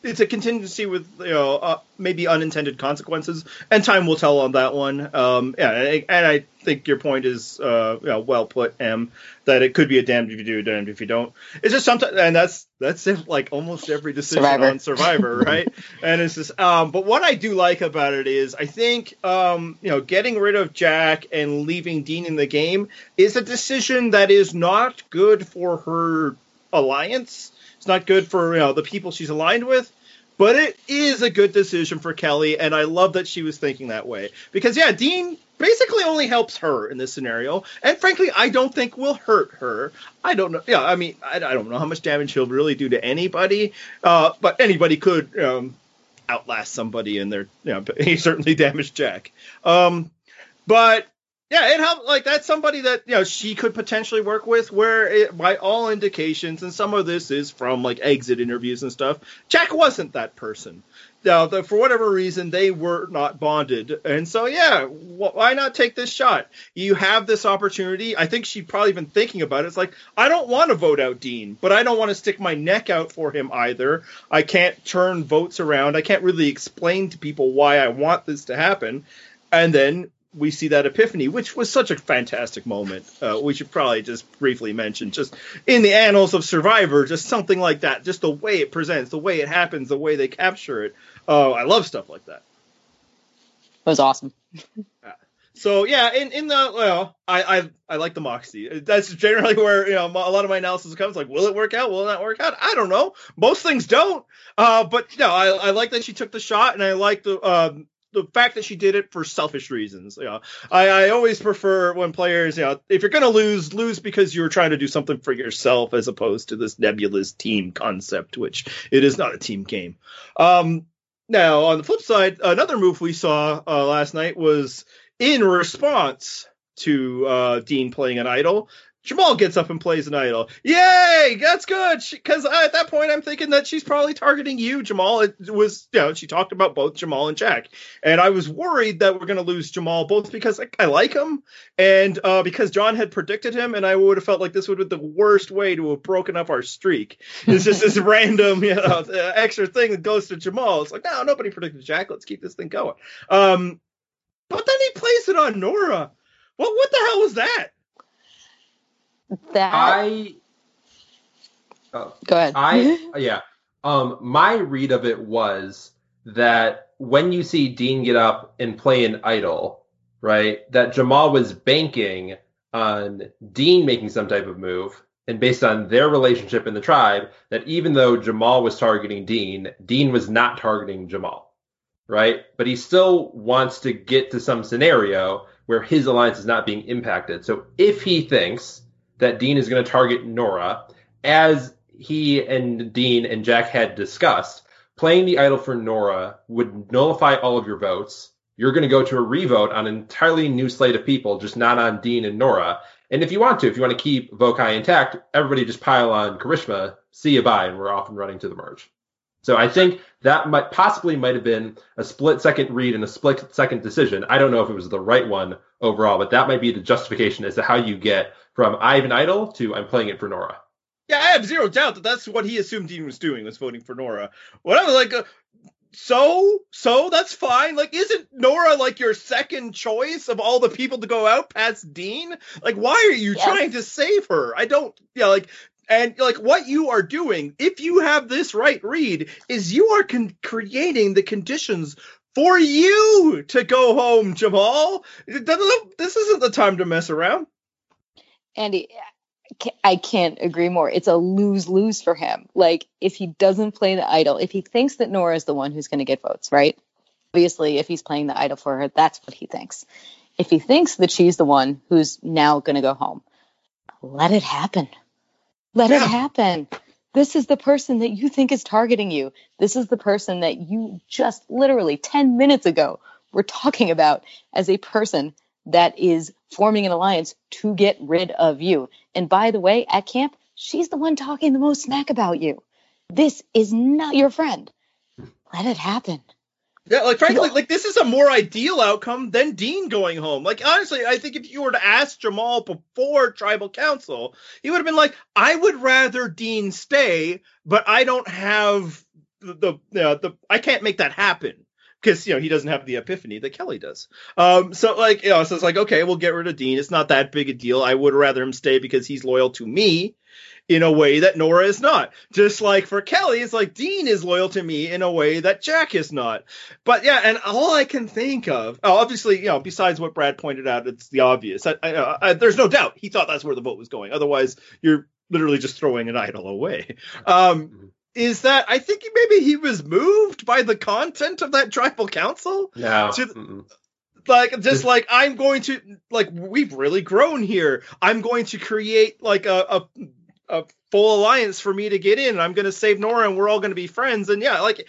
it's a contingency with you know uh, maybe unintended consequences, and time will tell on that one. Um, yeah, and I, think your point is uh, you know, well put, M. That it could be a damned if you do, damned if you don't. It's just sometimes, and that's that's it, like almost every decision Survivor. on Survivor, [LAUGHS] right? and it's just, um, but what I do like about it is, I think, um, you know, getting rid of Jack and leaving Dean in the game is a decision that is not good for her alliance. It's not good for you know the people she's aligned with. But it is a good decision for Kelly, and I love that she was thinking that way. Because yeah, Dean basically only helps her in this scenario, and frankly, I don't think will hurt her. I don't know. Yeah, I mean, I, I don't know how much damage he'll really do to anybody, uh, but anybody could um, outlast somebody in their. You know, [LAUGHS] he certainly damaged Jack. Um, but yeah, it helped. Like that's somebody that you know she could potentially work with. Where it, by all indications, and some of this is from like exit interviews and stuff, Jack wasn't that person. Now, the, for whatever reason, they were not bonded, and so yeah, wh- why not take this shot? You have this opportunity. I think she'd probably been thinking about it. It's like I don't want to vote out Dean, but I don't want to stick my neck out for him either. I can't turn votes around. I can't really explain to people why I want this to happen, and then we see that epiphany, which was such a fantastic moment. Uh, we should probably just briefly mention, just in the annals of Survivor, just something like that, just the way it presents, the way it happens, the way they capture it. Oh, I love stuff like that. That was awesome. [LAUGHS] So yeah, in, in the well, I, I I like the Moxie. That's generally where you know a lot of my analysis comes. Like, will it work out? Will it not work out? I don't know. Most things don't. Uh, but no, I, I like that she took the shot, and I like the um, the fact that she did it for selfish reasons. You know, I, I always prefer when players, you know, if you're gonna lose, lose because you're trying to do something for yourself as opposed to this nebulous team concept, which it is not a team game. Um, now on the flip side, another move we saw uh, last night was in response to uh, Dean playing an idol. Jamal gets up and plays an idol. Yay! That's good. Because at that point, I'm thinking that she's probably targeting you, Jamal. It was, you know, she talked about both Jamal and Jack. And I was worried that we're going to lose Jamal, both because I, I like him and uh, because John had predicted him. And I would have felt like this would have been the worst way to have broken up our streak. It's just this [LAUGHS] random, you know, extra thing that goes to Jamal. It's like, no, nobody predicted Jack. Let's keep this thing going. Um, but then he plays it on Noura. Well, what the hell was that? That I oh, go ahead. I [LAUGHS] yeah. Um, my read of it was that when you see Dean get up and play an idol, right, that Jamal was banking on Dean making some type of move, and based on their relationship in the tribe, that even though Jamal was targeting Dean, Dean was not targeting Jamal, right? But he still wants to get to some scenario where his alliance is not being impacted. So if he thinks that Dean is going to target Noura, as he and Dean and Jack had discussed, playing the idol for Noura would nullify all of your votes. You're going to go to a revote on an entirely new slate of people, just not on Dean and Noura. And if you want to, if you want to keep Vokai intact, everybody just pile on Karishma, see you bye, and we're off and running to the merge. So I think that might possibly might have been a split second read and a split second decision. I don't know if it was the right one overall, but that might be the justification as to how you get from I have an idol to I'm playing it for Noura. Yeah, I have zero doubt that that's what he assumed Dean was doing was voting for Noura. What I was like, uh, so so that's fine. Like, isn't Noura like your second choice of all the people to go out past Dean? Like, why are you Yes. trying to save her? I don't. Yeah, like. And like what you are doing, if you have this right read, is you are con- creating the conditions for you to go home, Jamal. This isn't the time to mess around. Andy, I can't agree more. It's a lose lose for him. Like, if he doesn't play the idol, if he thinks that Noura is the one who's going to get votes, right? Obviously, if he's playing the idol for her, that's what he thinks. If he thinks that she's the one who's now going to go home, let it happen. Let Yeah. it happen. This is the person that you think is targeting you. This is the person that you just literally 10 minutes ago were talking about as a person that is forming an alliance to get rid of you. And by the way, at camp, she's the one talking the most smack about you. This is not your friend. Let it happen. Yeah, like frankly, like this is a more ideal outcome than Dean going home. Like honestly, I think if you were to ask Jamal before tribal council, he would have been like, "I would rather Dean stay, but I don't have the the, you know, the I can't make that happen because you know he doesn't have the epiphany that Kelly does. Um, so like you know, so it's like okay, we'll get rid of Dean. It's not that big a deal. I would rather him stay because he's loyal to me in a way that Noura is not. Just like for Kelly, it's like Dean is loyal to me in a way that Jack is not. But yeah, and all I can think of, oh, obviously, you know, besides what Brad pointed out, it's the obvious. I, I, I, there's no doubt he thought that's where the vote was going. Otherwise, you're literally just throwing an idol away. Um, is that I think maybe he was moved by the content of that tribal council. No. To, like just like I'm going to like we've really grown here. I'm going to create like a, a a full alliance for me to get in. I'm going to save Noura, and we're all going to be friends. And yeah, like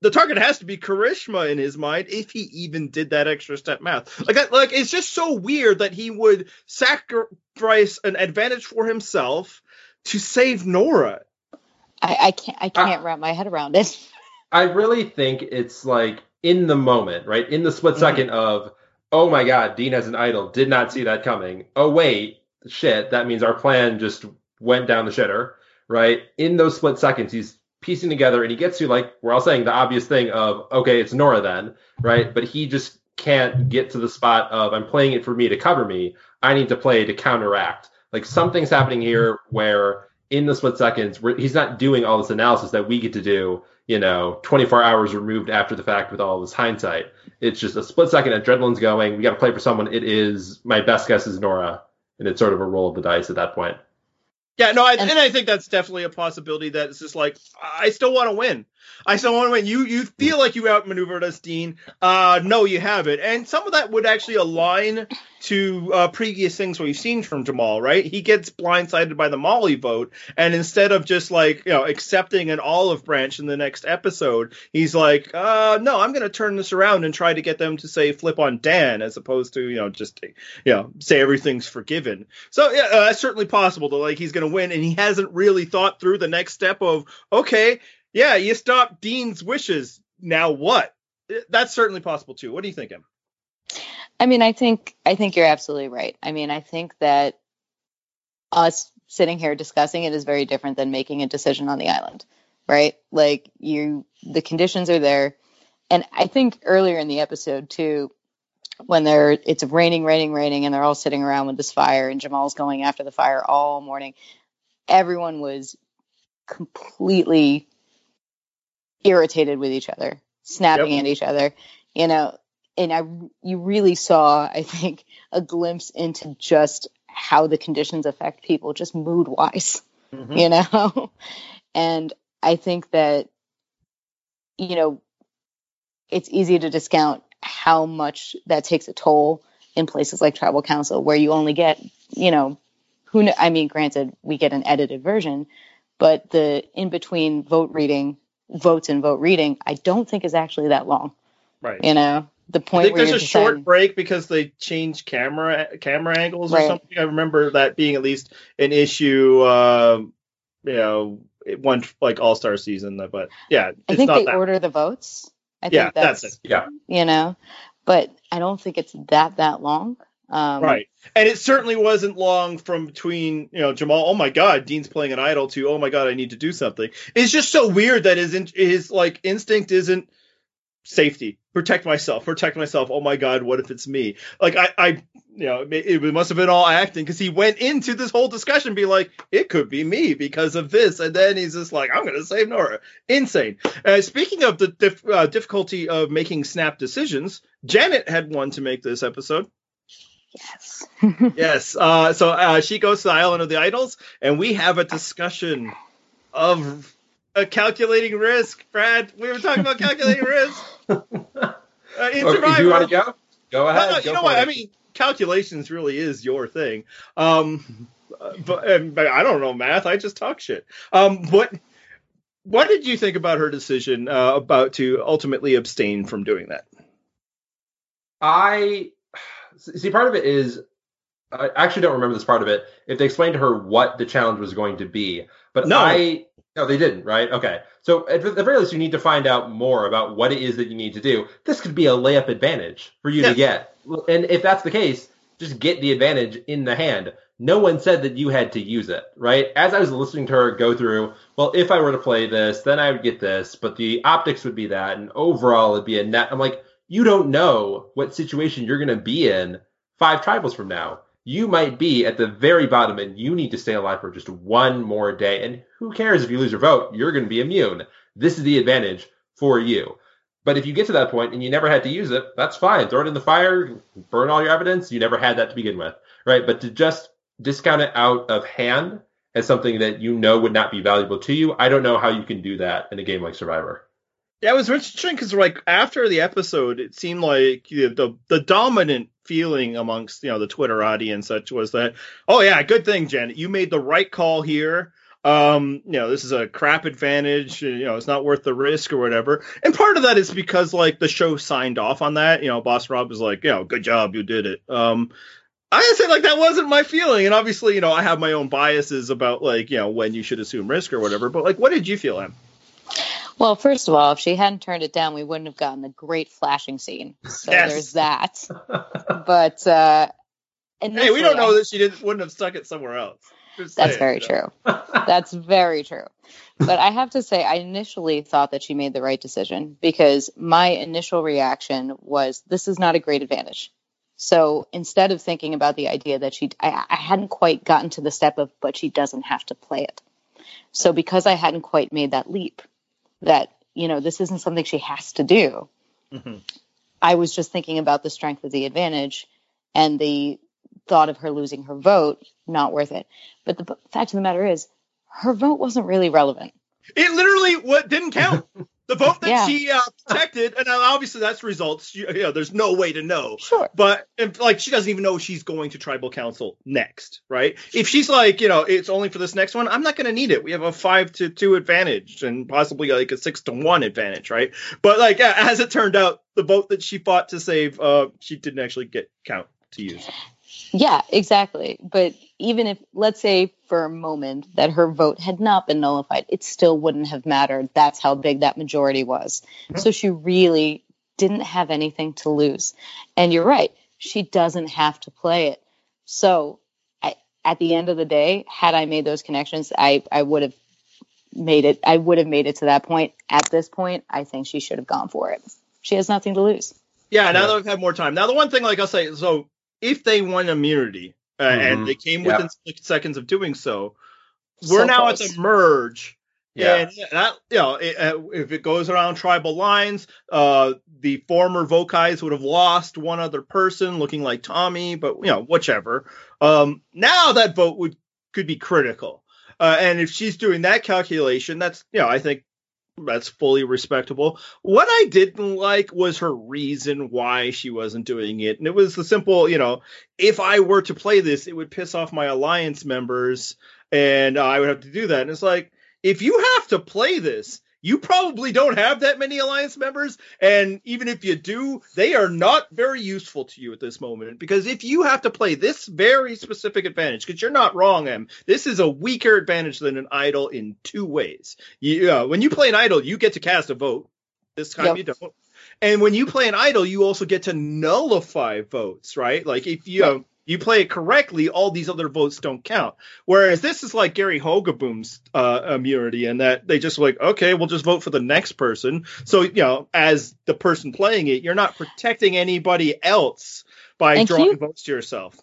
the target has to be Karishma in his mind if he even did that extra step math. Like, like it's just so weird that he would sacrifice an advantage for himself to save Noura. I, I can't I can't wrap my head around it. [LAUGHS] I really think it's like in the moment, right? In the split 2nd mm-hmm. of, oh my god, Dean has an idol, did not see that coming. Oh wait, shit, that means our plan just went down the shitter, right? In those split seconds, he's piecing together and he gets to like we're all saying the obvious thing of okay, it's Noura then, right? But he just can't get to the spot of I'm playing it for me to cover me. I need to play to counteract. Like something's happening here where in the split seconds he's not doing all this analysis that we get to do, you know, 24 hours removed after the fact with all this hindsight. It's just a split second, adrenaline's going. We got to play for someone. It is my best guess is Noura, and it's sort of a roll of the dice at that point. Yeah, no, I, and, and, I think that's definitely a possibility. That it's just like I still want to win. I want to win. You you feel like you outmaneuvered us, Dean. Uh, no, you haven't. And some of that would actually align to uh, previous things we've seen from Jamal. Right? He gets blindsided by the Molly vote, and instead of just like you know accepting an olive branch in the next episode, he's like, uh, no, I'm going to turn this around and try to get them to say flip on Dan as opposed to you know just you know say everything's forgiven. So yeah, uh, that's certainly possible. that like he's going to win, and he hasn't really thought through the next step of okay yeah, you stop Dean's wishes. Now what? Uh, that's certainly possible too. What do you think, Em? I mean, I think I think you're absolutely right. I mean, I think that us sitting here discussing it is very different than making a decision on the island, right? Like you, the conditions are there, and I think earlier in the episode too, when they're it's raining, raining, raining, and they're all sitting around with this fire, and Jamal's going after the fire all morning. Everyone was completely irritated with each other, snapping yep. at each other, you know. And I, you really saw, I think, a glimpse into just how the conditions affect people, just mood wise, mm-hmm. you [LAUGHS] know. and I think that, you know, it's easy to discount how much that takes a toll in places like tribal council where you only get, you know, who I mean, granted, we get an edited version, but the in between vote reading votes and vote reading, I don't think is actually that long. Right. You know, the point I think there's a short break because they change camera camera angles or right. something. I remember that being at least an issue. Uh, you know, one like All Star season, but yeah, I think they order the votes. I yeah, think that's, that's it. Yeah, you know, but I don't think it's that that long. Um, right. And it certainly wasn't long from between, you know, Jamal, oh my God, Dean's playing an idol to, oh my God, I need to do something. It's just so weird that his, his like instinct isn't safety, protect myself, protect myself. Oh my God, what if it's me? Like I, I, you know, it, it must have been all acting because he went into this whole discussion be like, it could be me because of this. And then he's just like, I'm going to save Noura. Insane. Uh, speaking of the dif- uh, difficulty of making snap decisions, Janet had one to make this episode. Yes. yes. Uh, so uh, she goes to the island of the idols, and we have a discussion of a calculating risk. Brad, we were talking about calculating risk. [LAUGHS] Uh, in okay, do you want to go? Go ahead. No, no, you know what? It. I mean, calculations really is your thing. Um, but, but, I don't know math. I just talk shit. Um, what what did you think about her decision uh, about to ultimately abstain from doing that? I see part of it is I actually don't remember this part of it. If they explained to her what the challenge was going to be, but no. I no, they didn't, right? Okay. So at the very least, you need to find out more about what it is that you need to do. This could be a layup advantage for you yeah. to get. And if that's the case, just get the advantage in the hand. No one said that you had to use it, right? As I was listening to her go through, well, if I were to play this, then I would get this, but the optics would be that, and overall it'd be a net. I'm like, you don't know what situation you're going to be in five tribals from now. You might be at the very bottom and you need to stay alive for just one more day. And who cares if you lose your vote? You're going to be immune. This is the advantage for you. But if you get to that point and you never had to use it, that's fine. Throw it in the fire, burn all your evidence. You never had that to begin with, right? But to just discount it out of hand as something that you know would not be valuable to you, I don't know how you can do that in a game like Survivor. Yeah, it was interesting because like after the episode, it seemed like know, the the dominant feeling amongst you know the Twitter audience such was that oh yeah, good thing Janet, you made the right call here. Um, you know, this is a crap advantage. You know, it's not worth the risk or whatever. And part of that is because like the show signed off on that. You know, Boss Rob was like, you know, good job, you did it. Um, I say like that wasn't my feeling, and obviously, you know, I have my own biases about like you know when you should assume risk or whatever. But like, what did you feel, Em? Well, first of all, if she hadn't turned it down, we wouldn't have gotten the great flashing scene. So Yes. there's that. [LAUGHS] But uh, Hey, we don't know that she didn't wouldn't have stuck it somewhere else. Just That's saying, very you know. true. [LAUGHS] That's very true. But I have to say, I initially thought that she made the right decision because my initial reaction was, this is not a great advantage. So instead of thinking about the idea that she, I, I hadn't quite gotten to the step of, but she doesn't have to play it. So because I hadn't quite made that leap, that, you know, this isn't something she has to do, Mhm. I was just thinking about the strength of the advantage and the thought of her losing her vote, not worth it. But the fact of the matter is, her vote wasn't really relevant. It literally what didn't count. [LAUGHS] The vote that Yeah. she uh, protected, and uh, obviously that's results. You, you know, there's no way to know. Sure. But if, like, she doesn't even know she's going to tribal council next, right? If she's like, you know, it's only for this next one, I'm not going to need it. We have a five to two advantage and possibly like a six to one advantage, right? But like, as it turned out, the vote that she fought to save, uh, she didn't actually get count to use. Yeah, exactly. But even if, let's say for a moment that her vote had not been nullified, it still wouldn't have mattered. That's how big that majority was. Hmm. So she really didn't have anything to lose. And you're right, she doesn't have to play it. So I, at the end of the day, had I made those connections, I, I would have made it. I would have made it to that point. At this point, I think she should have gone for it. She has nothing to lose. Yeah, now Yeah. that we've had more time. Now, the one thing, like I'll say, so if they won immunity uh, and Mhm. they came Yep. within split seconds of doing so, So we're now close. at the merge. Yeah. And that, you know, it, uh, if it goes around tribal lines, uh, the former Vokais would have lost one other person looking like Tommy, but you know, whichever. Um, now that vote would could be critical. Uh, and if she's doing that calculation, that's you know, I think that's fully respectable. What I didn't like was her reason why she wasn't doing it. And it was the simple, you know, if I were to play this, it would piss off my alliance members and I would have to do that. And it's like, if you have to play this, you probably don't have that many alliance members. And even if you do, they are not very useful to you at this moment. Because if you have to play this very specific advantage, because you're not wrong, Em, this is a weaker advantage than an idol in two ways. You, uh, when you play an idol, you get to cast a vote. This time Yep. you don't. And when you play an idol, you also get to nullify votes, right? Like if you uh, you play it correctly, all these other votes don't count. Whereas this is like Gary Hogeboom's uh, immunity, and that they just like, okay, we'll just vote for the next person. So you know, as the person playing it, you're not protecting anybody else by And drawing you- votes to yourself.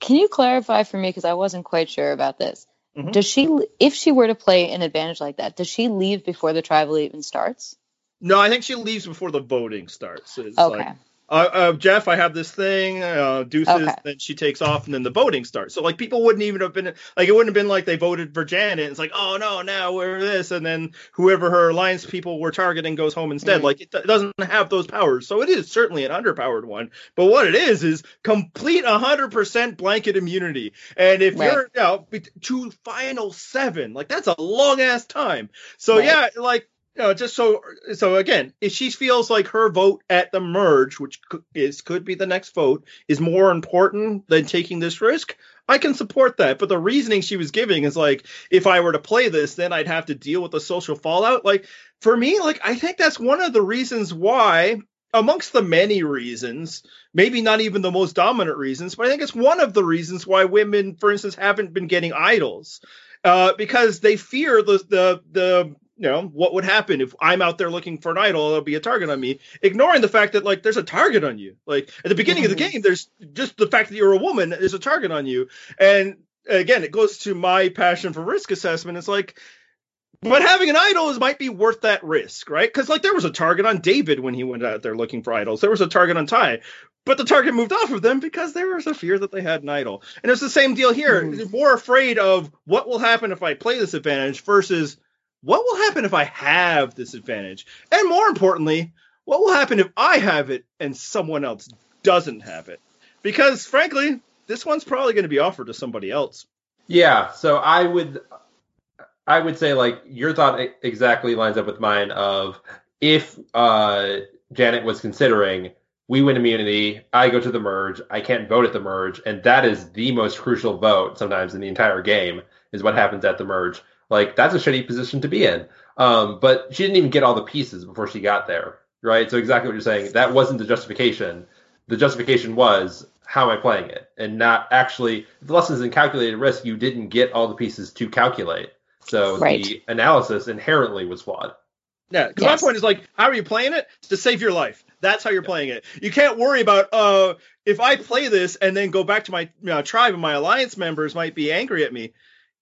Can you clarify for me because I wasn't quite sure about this? Mhm. Does she, if she were to play an advantage like that, does she leave before the tribal even starts? No, I think she leaves before the voting starts. It's Okay, like, uh, uh, Jeff, I have this thing, uh, deuces, Okay. then she takes off, and then the voting starts. So, like, people wouldn't even have been, like, it wouldn't have been like they voted for Janet. It's like, oh, no, now we're this, and then whoever her alliance people were targeting goes home instead. Mhm. Like, it, it doesn't have those powers. So, it is certainly an underpowered one. But what it is, is complete 100% blanket immunity. And if Right. you're, you know, to final seven, like, that's a long ass time. So, Right. yeah, like, know, just so so again, if she feels like her vote at the merge, which is could be the next vote, is more important than taking this risk, I can support that. But the reasoning she was giving is like, if I were to play this, then I'd have to deal with the social fallout. Like for me, like I think that's one of the reasons why amongst the many reasons, maybe not even the most dominant reasons, but I think it's one of the reasons why women, for instance, haven't been getting idols. Uh, because they fear the the the you know what would happen if I'm out there looking for an idol, there'll be a target on me, ignoring the fact that like there's a target on you. Like at the beginning mm-hmm. of the mm-hmm. game, there's just the fact that you're a woman, there's a target on you, and again, it goes to my passion for risk assessment. It's like but having an idol is might be worth that risk, right? Because like there was a target on David when he went out there looking for idols. There was a target on Ty, but the target moved off of them because there was a fear that they had an idol. And it's the same deal here. Mm. More afraid of what will happen if I play this advantage versus what will happen if I have this advantage, and more importantly, what will happen if I have it and someone else doesn't have it? Because frankly, this one's probably going to be offered to somebody else. Yeah, so I would I would say like your thought exactly lines up with mine of if uh, Janet was considering we win immunity, I go to the merge, I can't vote at the merge, and that is the most crucial vote sometimes in the entire game is what happens at the merge. Like that's a shitty position to be in. Um, but she didn't even get all the pieces before she got there, right? So exactly what you're saying. That wasn't the justification. The justification was how am I playing it, and not actually the lessons in calculated risk. You didn't get all the pieces to calculate. So right. the analysis inherently was flawed. Yeah, because yes. my point is like, how are you playing it? To save your life. That's how you're playing it. You can't worry about uh if I play this and then go back to my you know, tribe and my alliance members might be angry at me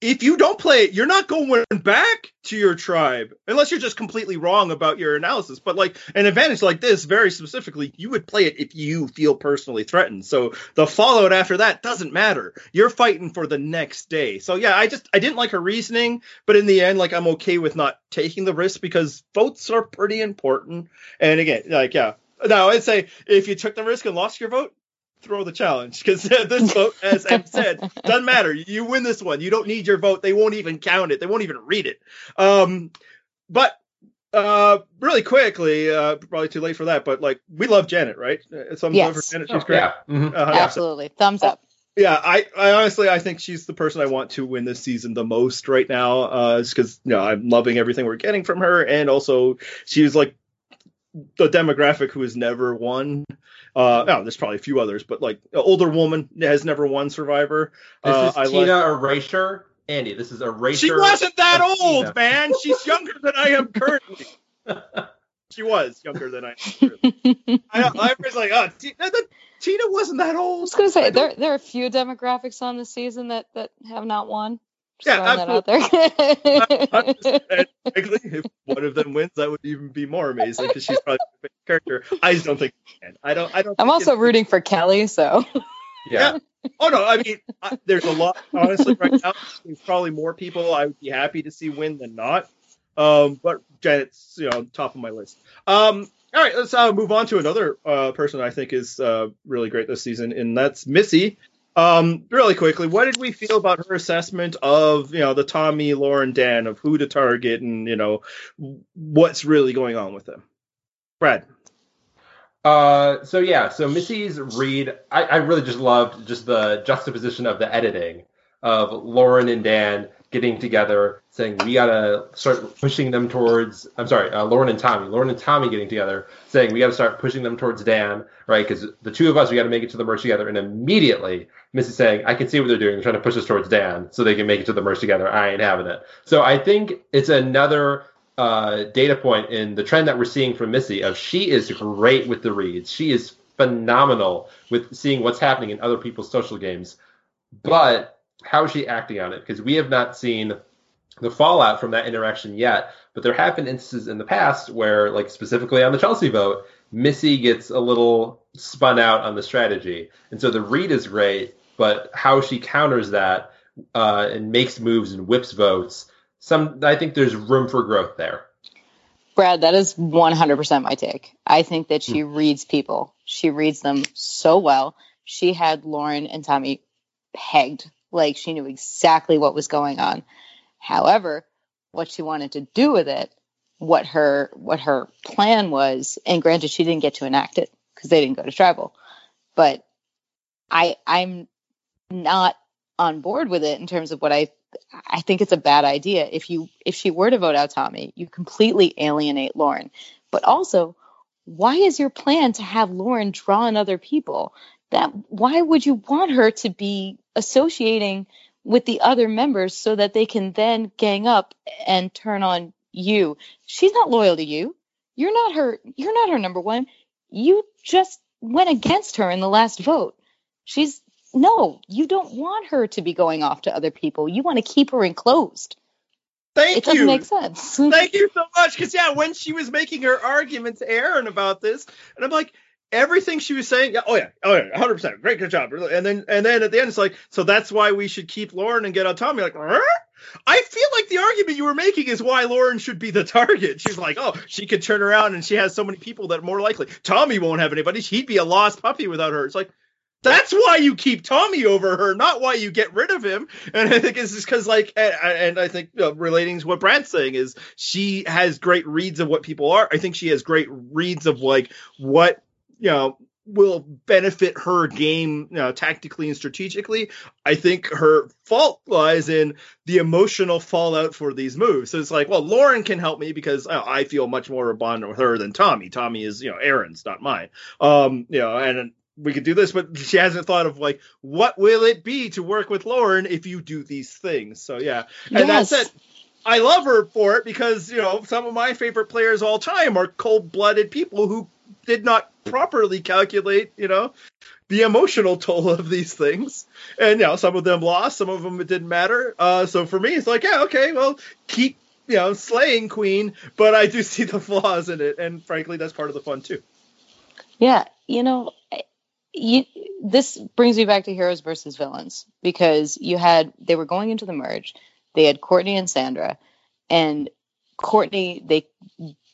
if you don't play it, you're not going back to your tribe unless you're just completely wrong about your analysis. But like an advantage like this, very specifically, you would play it if you feel personally threatened. So the fallout after that doesn't matter. You're fighting for the next day. So yeah, I just I didn't like her reasoning, but in the end, like I'm okay with not taking the risk because votes are pretty important. And again, like yeah. Now I'd say if you took the risk and lost your vote, throw the challenge because [LAUGHS] this vote, as I've said, doesn't matter. You win this one. You don't need your vote. They won't even count it. They won't even read it. Um, but uh, really quickly, uh, probably too late for that. But like, we love Janet, right? Some yes. for Janet. She's oh, great. Yeah. Mm-hmm. Absolutely. Thumbs up. Yeah, I, I honestly I think she's the person I want to win this season the most right now. Uh, because you know I'm loving everything we're getting from her, and also she's like the demographic who has never won. Uh, oh, there's probably a few others, but like older woman has never won Survivor. This uh, is I Tina like... Erasure. Andy, this is Erasure. She wasn't that old, Tina. man. She's younger than I am currently. [LAUGHS] she was younger than I am. [LAUGHS] I, I was like, oh, Tina, Tina wasn't that old. I was gonna say there there are a few demographics on the season that that have not won. [LAUGHS] Just yeah, absolutely. if one of them wins, that would even be more amazing because she's probably my favorite character. I just don't think can. I don't. I don't. I'm also rooting for Kelly, so. Yeah. yeah. Oh no, I mean, I, there's a lot. Honestly, right now, there's probably more people I would be happy to see win than not. Um, but Janet's, you know, top of my list. Um, all right, let's uh, move on to another uh, person I think is uh, really great this season, and that's Missy. Um, really quickly, what did we feel about her assessment of you know the Tommy, Lauren, Dan of who to target and you know what's really going on with them? Brad. Uh, so yeah, so Missy's read, I, I really just loved just the juxtaposition of the editing of Lauren and Dan getting together, saying we gotta start pushing them towards. I'm sorry, uh, Lauren and Tommy. Lauren and Tommy getting together, saying we gotta start pushing them towards Dan, right? Because the two of us, we gotta make it to the merge together. And immediately, Missy saying, I can see what they're doing. They're trying to push us towards Dan so they can make it to the merge together. I ain't having it. So I think it's another uh, data point in the trend that we're seeing from Missy of she is great with the reads. She is phenomenal with seeing what's happening in other people's social games. But how is she acting on it? Because we have not seen the fallout from that interaction yet, but there have been instances in the past where, like specifically on the Chelsea vote, Missy gets a little spun out on the strategy, and so the read is great, but how she counters that uh, and makes moves and whips votes, some I think there's room for growth there. Brad, that is 100% my take. I think that she hmm. reads people. She reads them so well. She had Lauren and Tommy pegged like she knew exactly what was going on. However, what she wanted to do with it, what her what her plan was, and granted she didn't get to enact it because they didn't go to tribal. But I I'm not on board with it in terms of what I I think it's a bad idea. If you if she were to vote out Tommy, you completely alienate Lauren. But also, why is your plan to have Lauren draw in other people? That why would you want her to be associating with the other members so that they can then gang up and turn on you? She's not loyal to you. You're not her you're not her number one. You just went against her in the last vote. She's no, you don't want her to be going off to other people. You want to keep her enclosed. Thank it doesn't make sense. Thank you so much. Because yeah, when she was making her argument to Aaron about this, and I'm like, everything she was saying, yeah, oh yeah, oh yeah, 100, percent great, good job. And then and then at the end, it's like, so that's why we should keep Lauren and get out Tommy. Like, huh? I feel like the argument you were making is why Lauren should be the target. She's like, oh, she could turn around and she has so many people that are more likely. Tommy won't have anybody. He'd be a lost puppy without her. It's like, that's why you keep Tommy over her, not why you get rid of him. And I think it's just because, like, and I think relating to what Brad's saying is she has great reads of what people are. I think she has great reads of like what you know will benefit her game you know, tactically and strategically. I think her fault lies in the emotional fallout for these moves. So it's like, well, Lauren can help me because oh, I feel much more a bond with her than Tommy. Tommy is, you know, Aaron's, not mine. Um, you know, and we could do this, but she hasn't thought of like what will it be to work with Lauren if you do these things. So yeah, and Yes. that's it. I love her for it because you know some of my favorite players all time are cold-blooded people who did not properly calculate, you know, the emotional toll of these things. And you know, some of them lost, some of them it didn't matter. Uh, so for me, it's like, yeah, okay, well, keep you know slaying Queen, but I do [LAUGHS] see the flaws in it, and frankly, that's part of the fun too. Yeah, you know, you, this brings me back to heroes versus villains because you had they were going into the merge. They had Courtney and Sandra, and Courtney they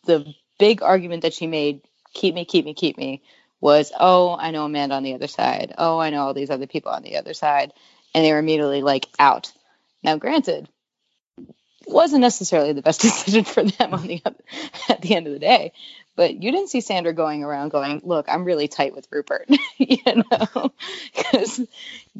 the big argument that she made, keep me, keep me, keep me, was oh I know Amanda on the other side, oh I know all these other people on the other side, and they were immediately like out. Now, granted, wasn't necessarily the best [LAUGHS] decision for them on the at the end of the day. But you didn't see Sandra going around going, "Look, I'm really tight with Rupert," [LAUGHS] you know, [LAUGHS] because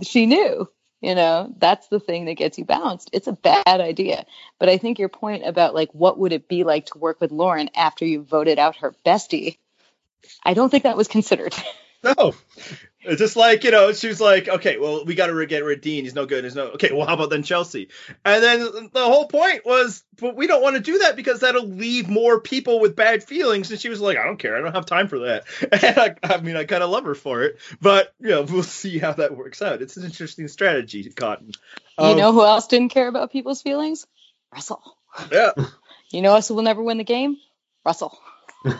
she knew, you know, that's the thing that gets you bounced. It's a bad idea. But I think your point about like what would it be like to work with Lauren after you voted out her bestie, I don't think that was considered. [LAUGHS] No. It's just like, you know, she was like, okay, well, we got to get rid of Dean. He's no good. He's no. Okay, well, how about then Chelsea? And then the whole point was, but we don't want to do that because that'll leave more people with bad feelings. And she was like, I don't care. I don't have time for that. [LAUGHS] And I, I mean, I kind of love her for it. But, you know, we'll see how that works out. It's an interesting strategy, Cotton. you Um, know who else didn't care about people's feelings? Russell. Yeah. [LAUGHS] You know us who will never win the game? Russell.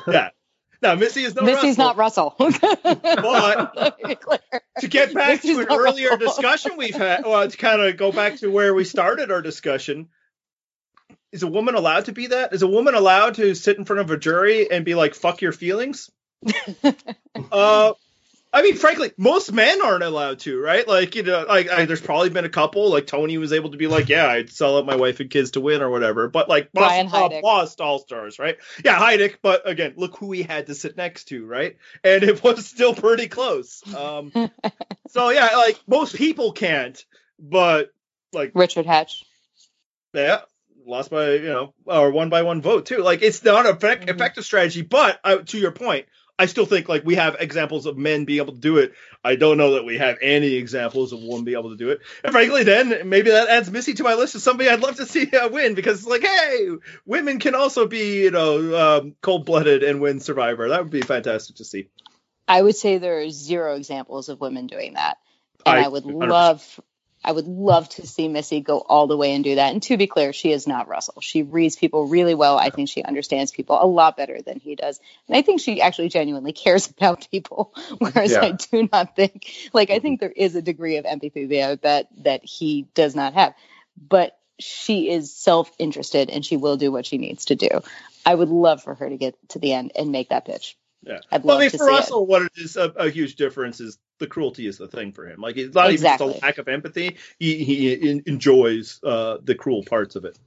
Yeah. Now, Missy is no Missy's not Russell. [LAUGHS] But- Let me be clear. to get back Missy's to an earlier Russell. discussion we've had, well, to kind of go back to where we started our discussion, is a woman allowed to be that? Is a woman allowed to sit in front of a jury and be like, "Fuck your feelings"? [LAUGHS] uh, I mean, frankly, most men aren't allowed to, right? Like, you know, like I, there's probably been a couple, like Tony was able to be like, "Yeah, I'd sell out my wife and kids to win" or whatever. But like, Brian Boston Heidik. lost all stars, right? Yeah, Heidik. But again, look who he had to sit next to, right? And it was still pretty close. Um, [LAUGHS] so yeah, like most people can't, but like Richard Hatch. yeah, lost by you know or one by one vote too. Like it's not an effect, Mhm. effective strategy, but uh, to your point, I still think like we have examples of men being able to do it. I don't know that we have any examples of women being able to do it. And frankly, then maybe that adds Missy to my list of somebody I'd love to see uh, win because it's like, hey, women can also be you know um, cold blooded and win Survivor. That would be fantastic to see. I would say there are zero examples of women doing that. And I- I, would 100%. love I would love to see Missy go all the way and do that. And to be clear, she is not Russell. She reads people really well. I think she understands people a lot better than he does. And I think she actually genuinely cares [LAUGHS] about people. [LAUGHS] Whereas Yeah. I do not think like I think there is a degree of empathy there that that he does not have. But she is self-interested and she will do what she needs to do. I would love for her to get to the end and make that pitch. Yeah. I'd Well, I love mean, to for see it. Russell, what it is a, a huge difference is the cruelty is the thing for him. Like it's not Exactly. even just a lack of empathy. He he en- enjoys uh, the cruel parts of it.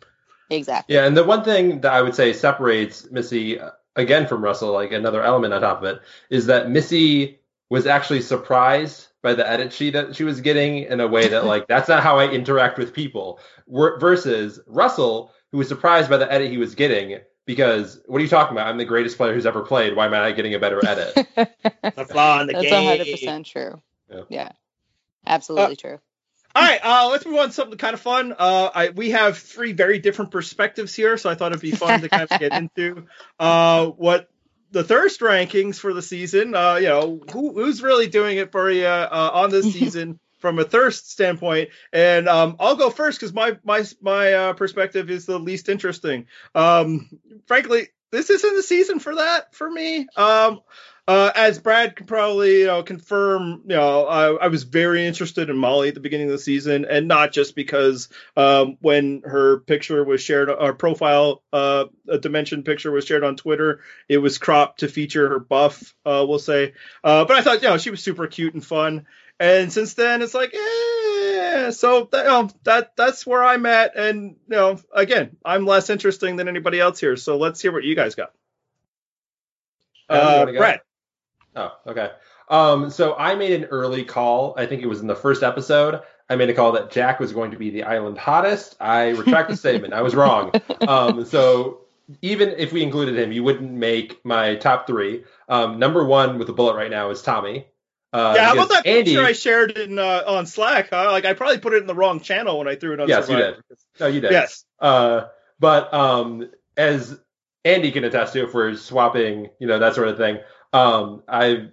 Exactly. Yeah, and the one thing that I would say separates Missy uh, again from Russell, like another element on top of it, is that Missy was actually surprised by the edit she that she was getting in a way that like that's not how I interact with people. Versus Russell, who was surprised by the edit he was getting because what are you talking about? I'm the greatest player who's ever played. Why am I not getting a better edit? [LAUGHS] The flaw in the That's game. 100% true. Yeah. Yeah. Absolutely true. All right, uh, let's move on to something kind of fun. Uh, I, we have three very different perspectives here, so I thought it'd be fun to kind of get [LAUGHS] into uh, what the thirst rankings for the season. Uh, you know, who, who's really doing it for you uh, on this [LAUGHS] season from a thirst standpoint? And um, I'll go first because my my my uh, perspective is the least interesting. Um, frankly, this isn't the season for that for me. Um, uh, as Brad can probably you know confirm, you know, I, I was very interested in Molly at the beginning of the season, and not just because um, when her picture was shared, our profile, uh, a dimension picture was shared on Twitter, it was cropped to feature her buff, uh, we'll say. Uh, but I thought, you know, she was super cute and fun. And since then, it's like, eh. So that, you know, that that's where I'm at. And you know, again, I'm less interesting than anybody else here. So let's hear what you guys got. Uh, go? Brad. Oh, okay. Um, so I made an early call. I think it was in the first episode. I made a call that Jack was going to be the island hottest. I retract the [LAUGHS] statement. I was wrong. Um, so even if we included him, you wouldn't make my top three. Um, number one with a bullet right now is Tommy. Uh, yeah, how about that Andy? picture I shared in uh, on Slack? Huh? Like I probably put it in the wrong channel when I threw it on. Yes, you Survivor. No, you did. Yes. Uh, but um, as Andy can attest to, if we're swapping, you know, that sort of thing, um, I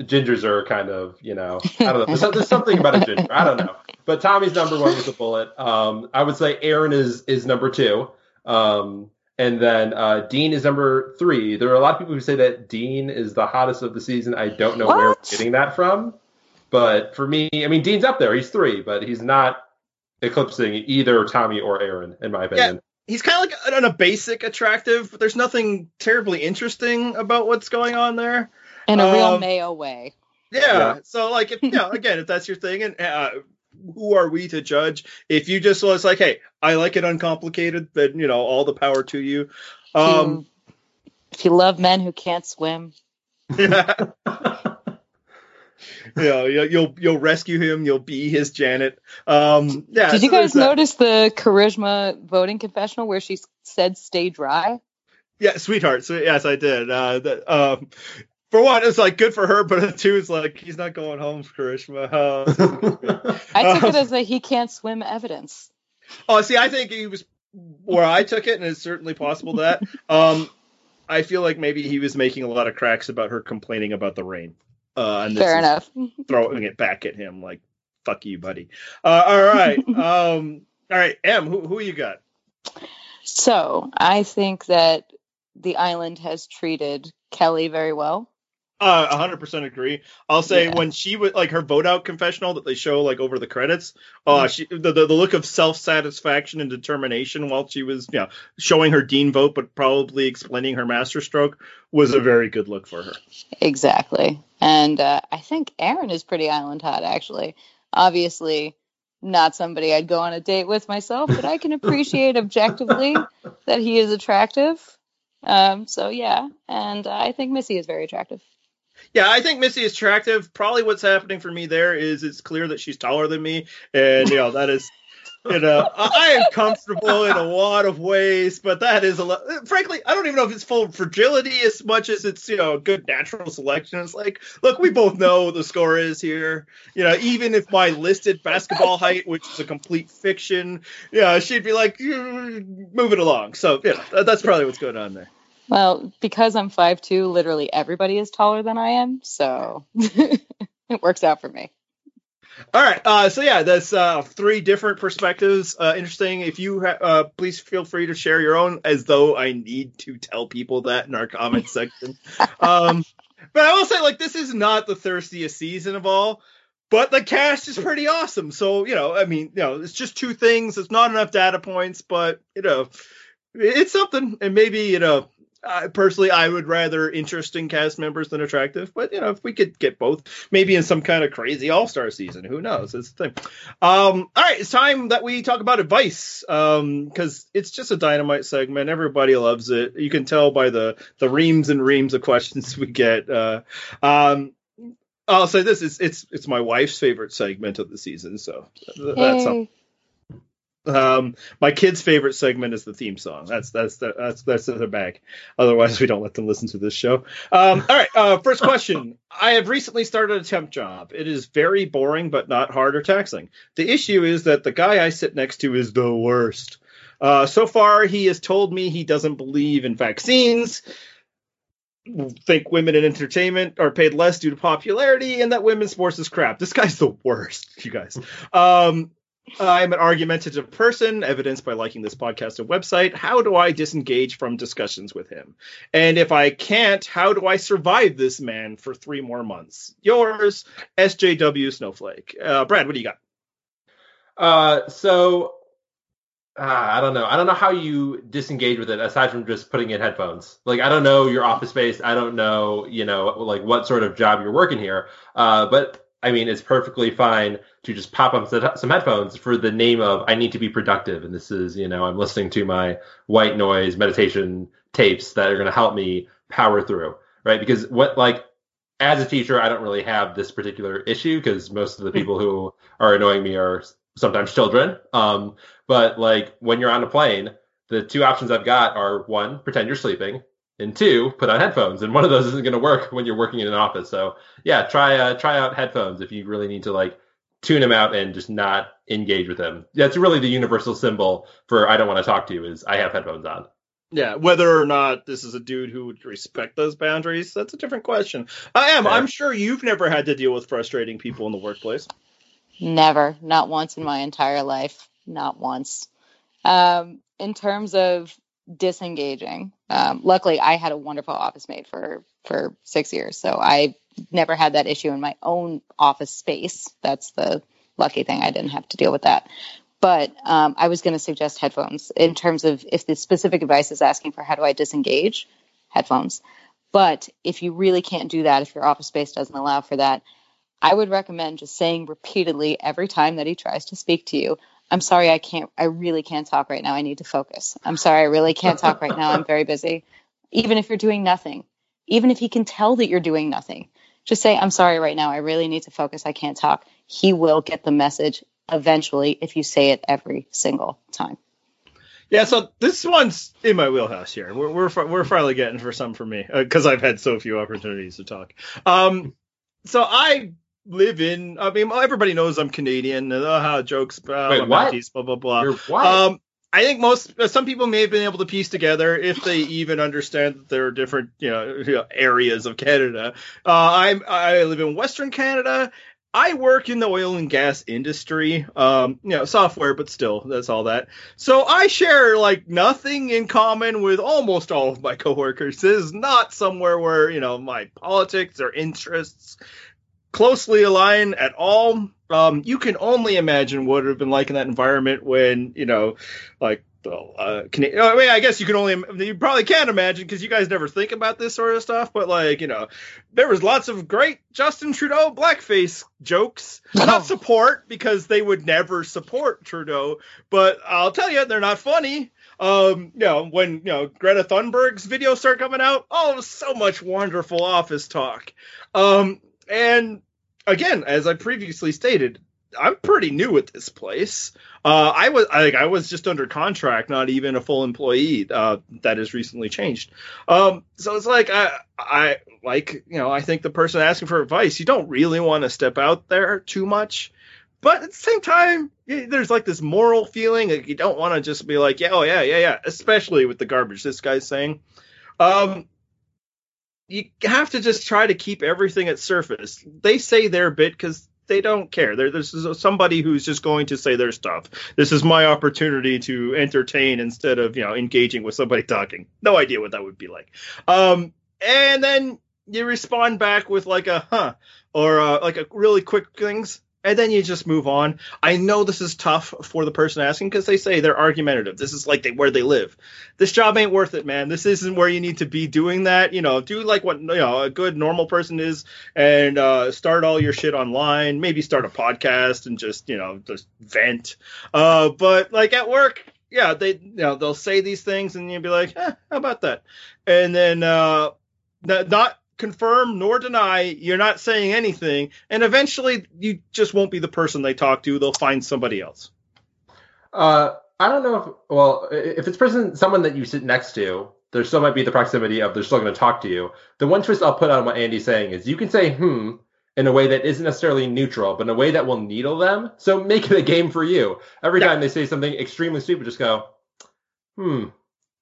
gingers are kind of, you know, I don't know. There's, there's something about a ginger. I don't know. But Tommy's number one with a bullet. Um, I would say Aaron is is number two. Um, and then uh, Dean is number three. There are a lot of people who say that Dean is the hottest of the season. I don't know where we're getting that from. But for me, I mean, Dean's up there. He's three, but he's not eclipsing either Tommy or Aaron, in my opinion. Yeah, He's kind of like on a basic attractive, but there's nothing terribly interesting about what's going on there. In a real Um, Mayo way. Yeah. Yeah. So like, if you know, again, if that's your thing, and uh, who are we to judge? If you just was like, hey, I like it uncomplicated, then you know, all the power to you. Um, if you love men who can't swim, [LAUGHS] yeah. you know, you'll you'll- you'll rescue him. You'll be his Janet. Um, yeah. did you so guys notice the Karishma voting confessional where she said "stay dry"? Yeah, sweetheart. So yes, I did. Uh, that, um, for one, it's like good for her, but [LAUGHS] two, it's like he's not going home, for Karishma. Uh, [LAUGHS] I took Uh, it as a he can't swim evidence. oh, see, I think he was where I took it, and it's certainly possible that. Um, I feel like maybe he was making a lot of cracks about her complaining about the rain. Uh, and Fair enough. [LAUGHS] throwing it back at him like, "Fuck you, buddy." Uh, all right. um, all right, M. Who who you got? So I think that the island has treated Kelly very well. Uh, 100% agree. I'll say Yeah. when she was like her vote out confessional that they show like over the credits, uh, Mm-hmm. she the, the the look of self satisfaction and determination while she was you know showing her dean vote, but probably explaining her master stroke was a very good look for her. Exactly. And uh, I think Aaron is pretty island hot, actually. Obviously, not somebody I'd go on a date with myself, but I can [LAUGHS] appreciate objectively that he is attractive. Um, so, yeah. And uh, I think Missy is very attractive. Yeah, I think Missy is attractive. Probably what's happening for me there is it's clear that she's taller than me, and you know that is. You know, I am comfortable in a lot of ways, but that is a lot. Frankly, I don't even know if it's full fragility as much as it's you know good natural selection. It's like, look, we both know what the score is here. You know, even if my listed basketball height, which is a complete fiction, yeah, she'd be like, "Mm, move it along. So yeah, that's probably what's going on there. Well, because I'm 5'2, literally everybody is taller than I am. So [LAUGHS] it works out for me. All right. Uh, so yeah, that's uh, three different perspectives. Uh, interesting. If you ha- uh, please feel free to share your own, as though I need to tell people that in our comment [LAUGHS] section. Um, but I will say, like, this is not the thirstiest season of all, but the cast is pretty awesome. So you know, I mean, you know, it's just two things. It's not enough data points, but you know, it's something. And maybe you know, uh, personally, I would rather interesting cast members than attractive. But you know, if we could get both, maybe in some kind of crazy All Star season, who knows? It's the thing. Um, all right, it's time that we talk about advice because it's just a dynamite segment. Everybody loves it. You can tell by the the reams and reams of questions [LAUGHS] we get. Uh, um, I'll say this: it's it's it's my wife's favorite segment of the season. So that's something. Um, my kid's favorite segment is the theme song. That's that's the, that's that's their bag. Otherwise, we don't let them listen to this show. Um, all right. Uh, first question. [LAUGHS] I have recently started a temp job. It is very boring, but not hard or taxing. The issue is that the guy I sit next to is the worst. Uh, so far, he has told me he doesn't believe in vaccines, think women in entertainment are paid less due to popularity, and that women's sports is crap. This guy's the worst, you guys. Um, I'm an argumentative person, evidenced by liking this podcast and website. How do I disengage from discussions with him? And if I can't, how do I survive this man for three more months? Yours, SJW Snowflake. Uh, Brad, what do you got? Uh, so uh, I don't know. I don't know how you disengage with it aside from just putting in headphones. Like I don't know your office space. I don't know, you know, like what sort of job you're working here. Uh, but I mean, it's perfectly fine to just pop up some headphones for the name of I need to be productive, and this is, you know, I'm listening to my white noise meditation tapes that are going to help me power through, right? Because what like as a teacher, I don't really have this particular issue because most of the people who are annoying me are sometimes children. Um, but like when you're on a plane, the two options I've got are one, pretend you're sleeping, and two, put on headphones. And one of those isn't going to work when you're working in an office. So yeah, try uh, try out headphones if you really need to like tune them out and just not engage with them. That's really the universal symbol for I don't want to talk to you is I have headphones on. Yeah, whether or not this is a dude who would respect those boundaries, that's a different question. I am. I'm sure you've never had to deal with frustrating people in the workplace. Never, not once in my entire life, not once. Um, in terms of disengaging, um, luckily I had a wonderful office mate for for six years, so I never had that issue in my own office space. That's the lucky thing; I didn't have to deal with that. But um, I was going to suggest headphones in terms of if the specific advice is asking for how do I disengage, headphones. But if you really can't do that, if your office space doesn't allow for that, I would recommend just saying repeatedly every time that he tries to speak to you, I'm sorry, I can't, I really can't talk right now. I need to focus. I'm sorry, I really can't talk right now. I'm very busy. Even if you're doing nothing, even if he can tell that you're doing nothing, just say, I'm sorry right now. I really need to focus. I can't talk. He will get the message eventually if you say it every single time. Yeah, so this one's in my wheelhouse here. We're we're, we're finally getting for some for me because uh, I've had so few opportunities to talk. Um, so I live in. I mean, everybody knows I'm Canadian. Uh, how jokes, uh, Wait, what? blah blah blah. You're what? Um, I think most uh, some people may have been able to piece together if they [SIGHS] even understand that there are different you know, you know areas of Canada. Uh, I'm I live in Western Canada. I work in the oil and gas industry, um, you know, software, but still, that's all that. So I share like nothing in common with almost all of my coworkers. This is not somewhere where, you know, my politics or interests closely aligned at all. Um, you can only imagine what it would have been like in that environment when, you know, like uh, I mean, I guess you can only, you probably can't imagine because you guys never think about this sort of stuff. But like, you know, there was lots of great Justin Trudeau blackface jokes. [LAUGHS] Not support because they would never support Trudeau, but I'll tell you, they're not funny. Um, you know, when you know Greta Thunberg's videos start coming out, oh, so much wonderful office talk. Um, and again, as I previously stated, I'm pretty new at this place. Uh, I was I, I was just under contract, not even a full employee. Uh, that has recently changed. Um, so it's like I I like you know I think the person asking for advice, you don't really want to step out there too much, but at the same time, there's like this moral feeling like you don't want to just be like yeah oh yeah yeah yeah, especially with the garbage this guy's saying. Um, you have to just try to keep everything at surface. They say their bit because they don't care. They're, this is somebody who's just going to say their stuff. This is my opportunity to entertain instead of you know engaging with somebody talking. No idea what that would be like. Um, and then you respond back with like a huh or uh, like a really quick things and then you just move on. I know this is tough for the person asking because they say they're argumentative. This is like they, where they live. This job ain't worth it, man. This isn't where you need to be doing that. You know, do like what you know a good normal person is, and uh, start all your shit online. Maybe start a podcast and just you know just vent. Uh, but like at work, yeah, they you know they'll say these things and you'll be like, eh, how about that? And then uh, not confirm nor deny. You're not saying anything, and eventually you just won't be the person they talk to. They'll find somebody else. Uh, I don't know if well, if it's person someone that you sit next to, there still might be the proximity of they're still going to talk to you. The one twist I'll put on what Andy's saying is you can say hmm in a way that isn't necessarily neutral, but in a way that will needle them. So make it a game for you. Every Yeah. time they say something extremely stupid, just go hmm.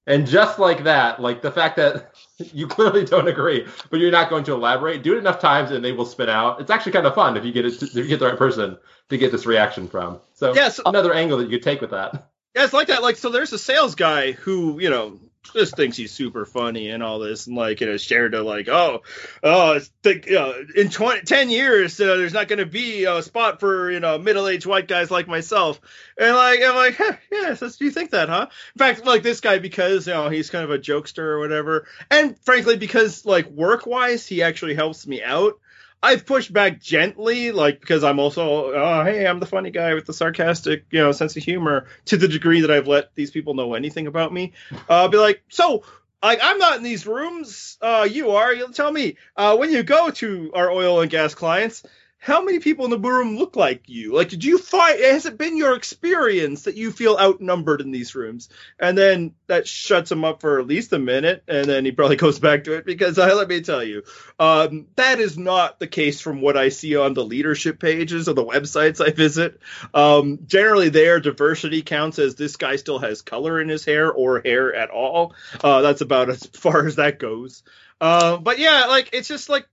And just like that, like the fact that [LAUGHS] you clearly don't agree, but you're not going to elaborate, do it enough times and they will spin out. It's actually kind of fun if you get it, if you get the right person to get this reaction from. So Yeah, so- uh, another angle that you could take with that. Yeah, it's like that. Like, so there's a sales guy who, you know, just thinks he's super funny and all this, and like, you know, shared to like, oh, oh, think, in 20, 10 years, uh, there's not going to be a spot for, you know, middle-aged white guys like myself. And like, I'm like, yes, that's, you think that, huh? In fact, like this guy, because, you know, he's kind of a jokester or whatever, and frankly, because like work-wise, he actually helps me out. I've pushed back gently, like because I'm also, oh, hey, I'm the funny guy with the sarcastic, you know, sense of humor. To the degree that I've let these people know anything about me, uh, be like, so, like, I'm not in these rooms. Uh, you are. You'll tell me. Uh, when you go to our oil and gas clients, how many people in the room look like you? Like, did you find? Has it been your experience that you feel outnumbered in these rooms? And then that shuts him up for at least a minute, and then he probably [LAUGHS] goes back to it because uh, let me tell you, um, that is not the case from what I see on the leadership pages of the websites I visit. Um, generally, their diversity counts as this guy still has color in his hair or hair at all. Uh, that's about as [LAUGHS] far as that goes. Uh, but yeah, like it's just like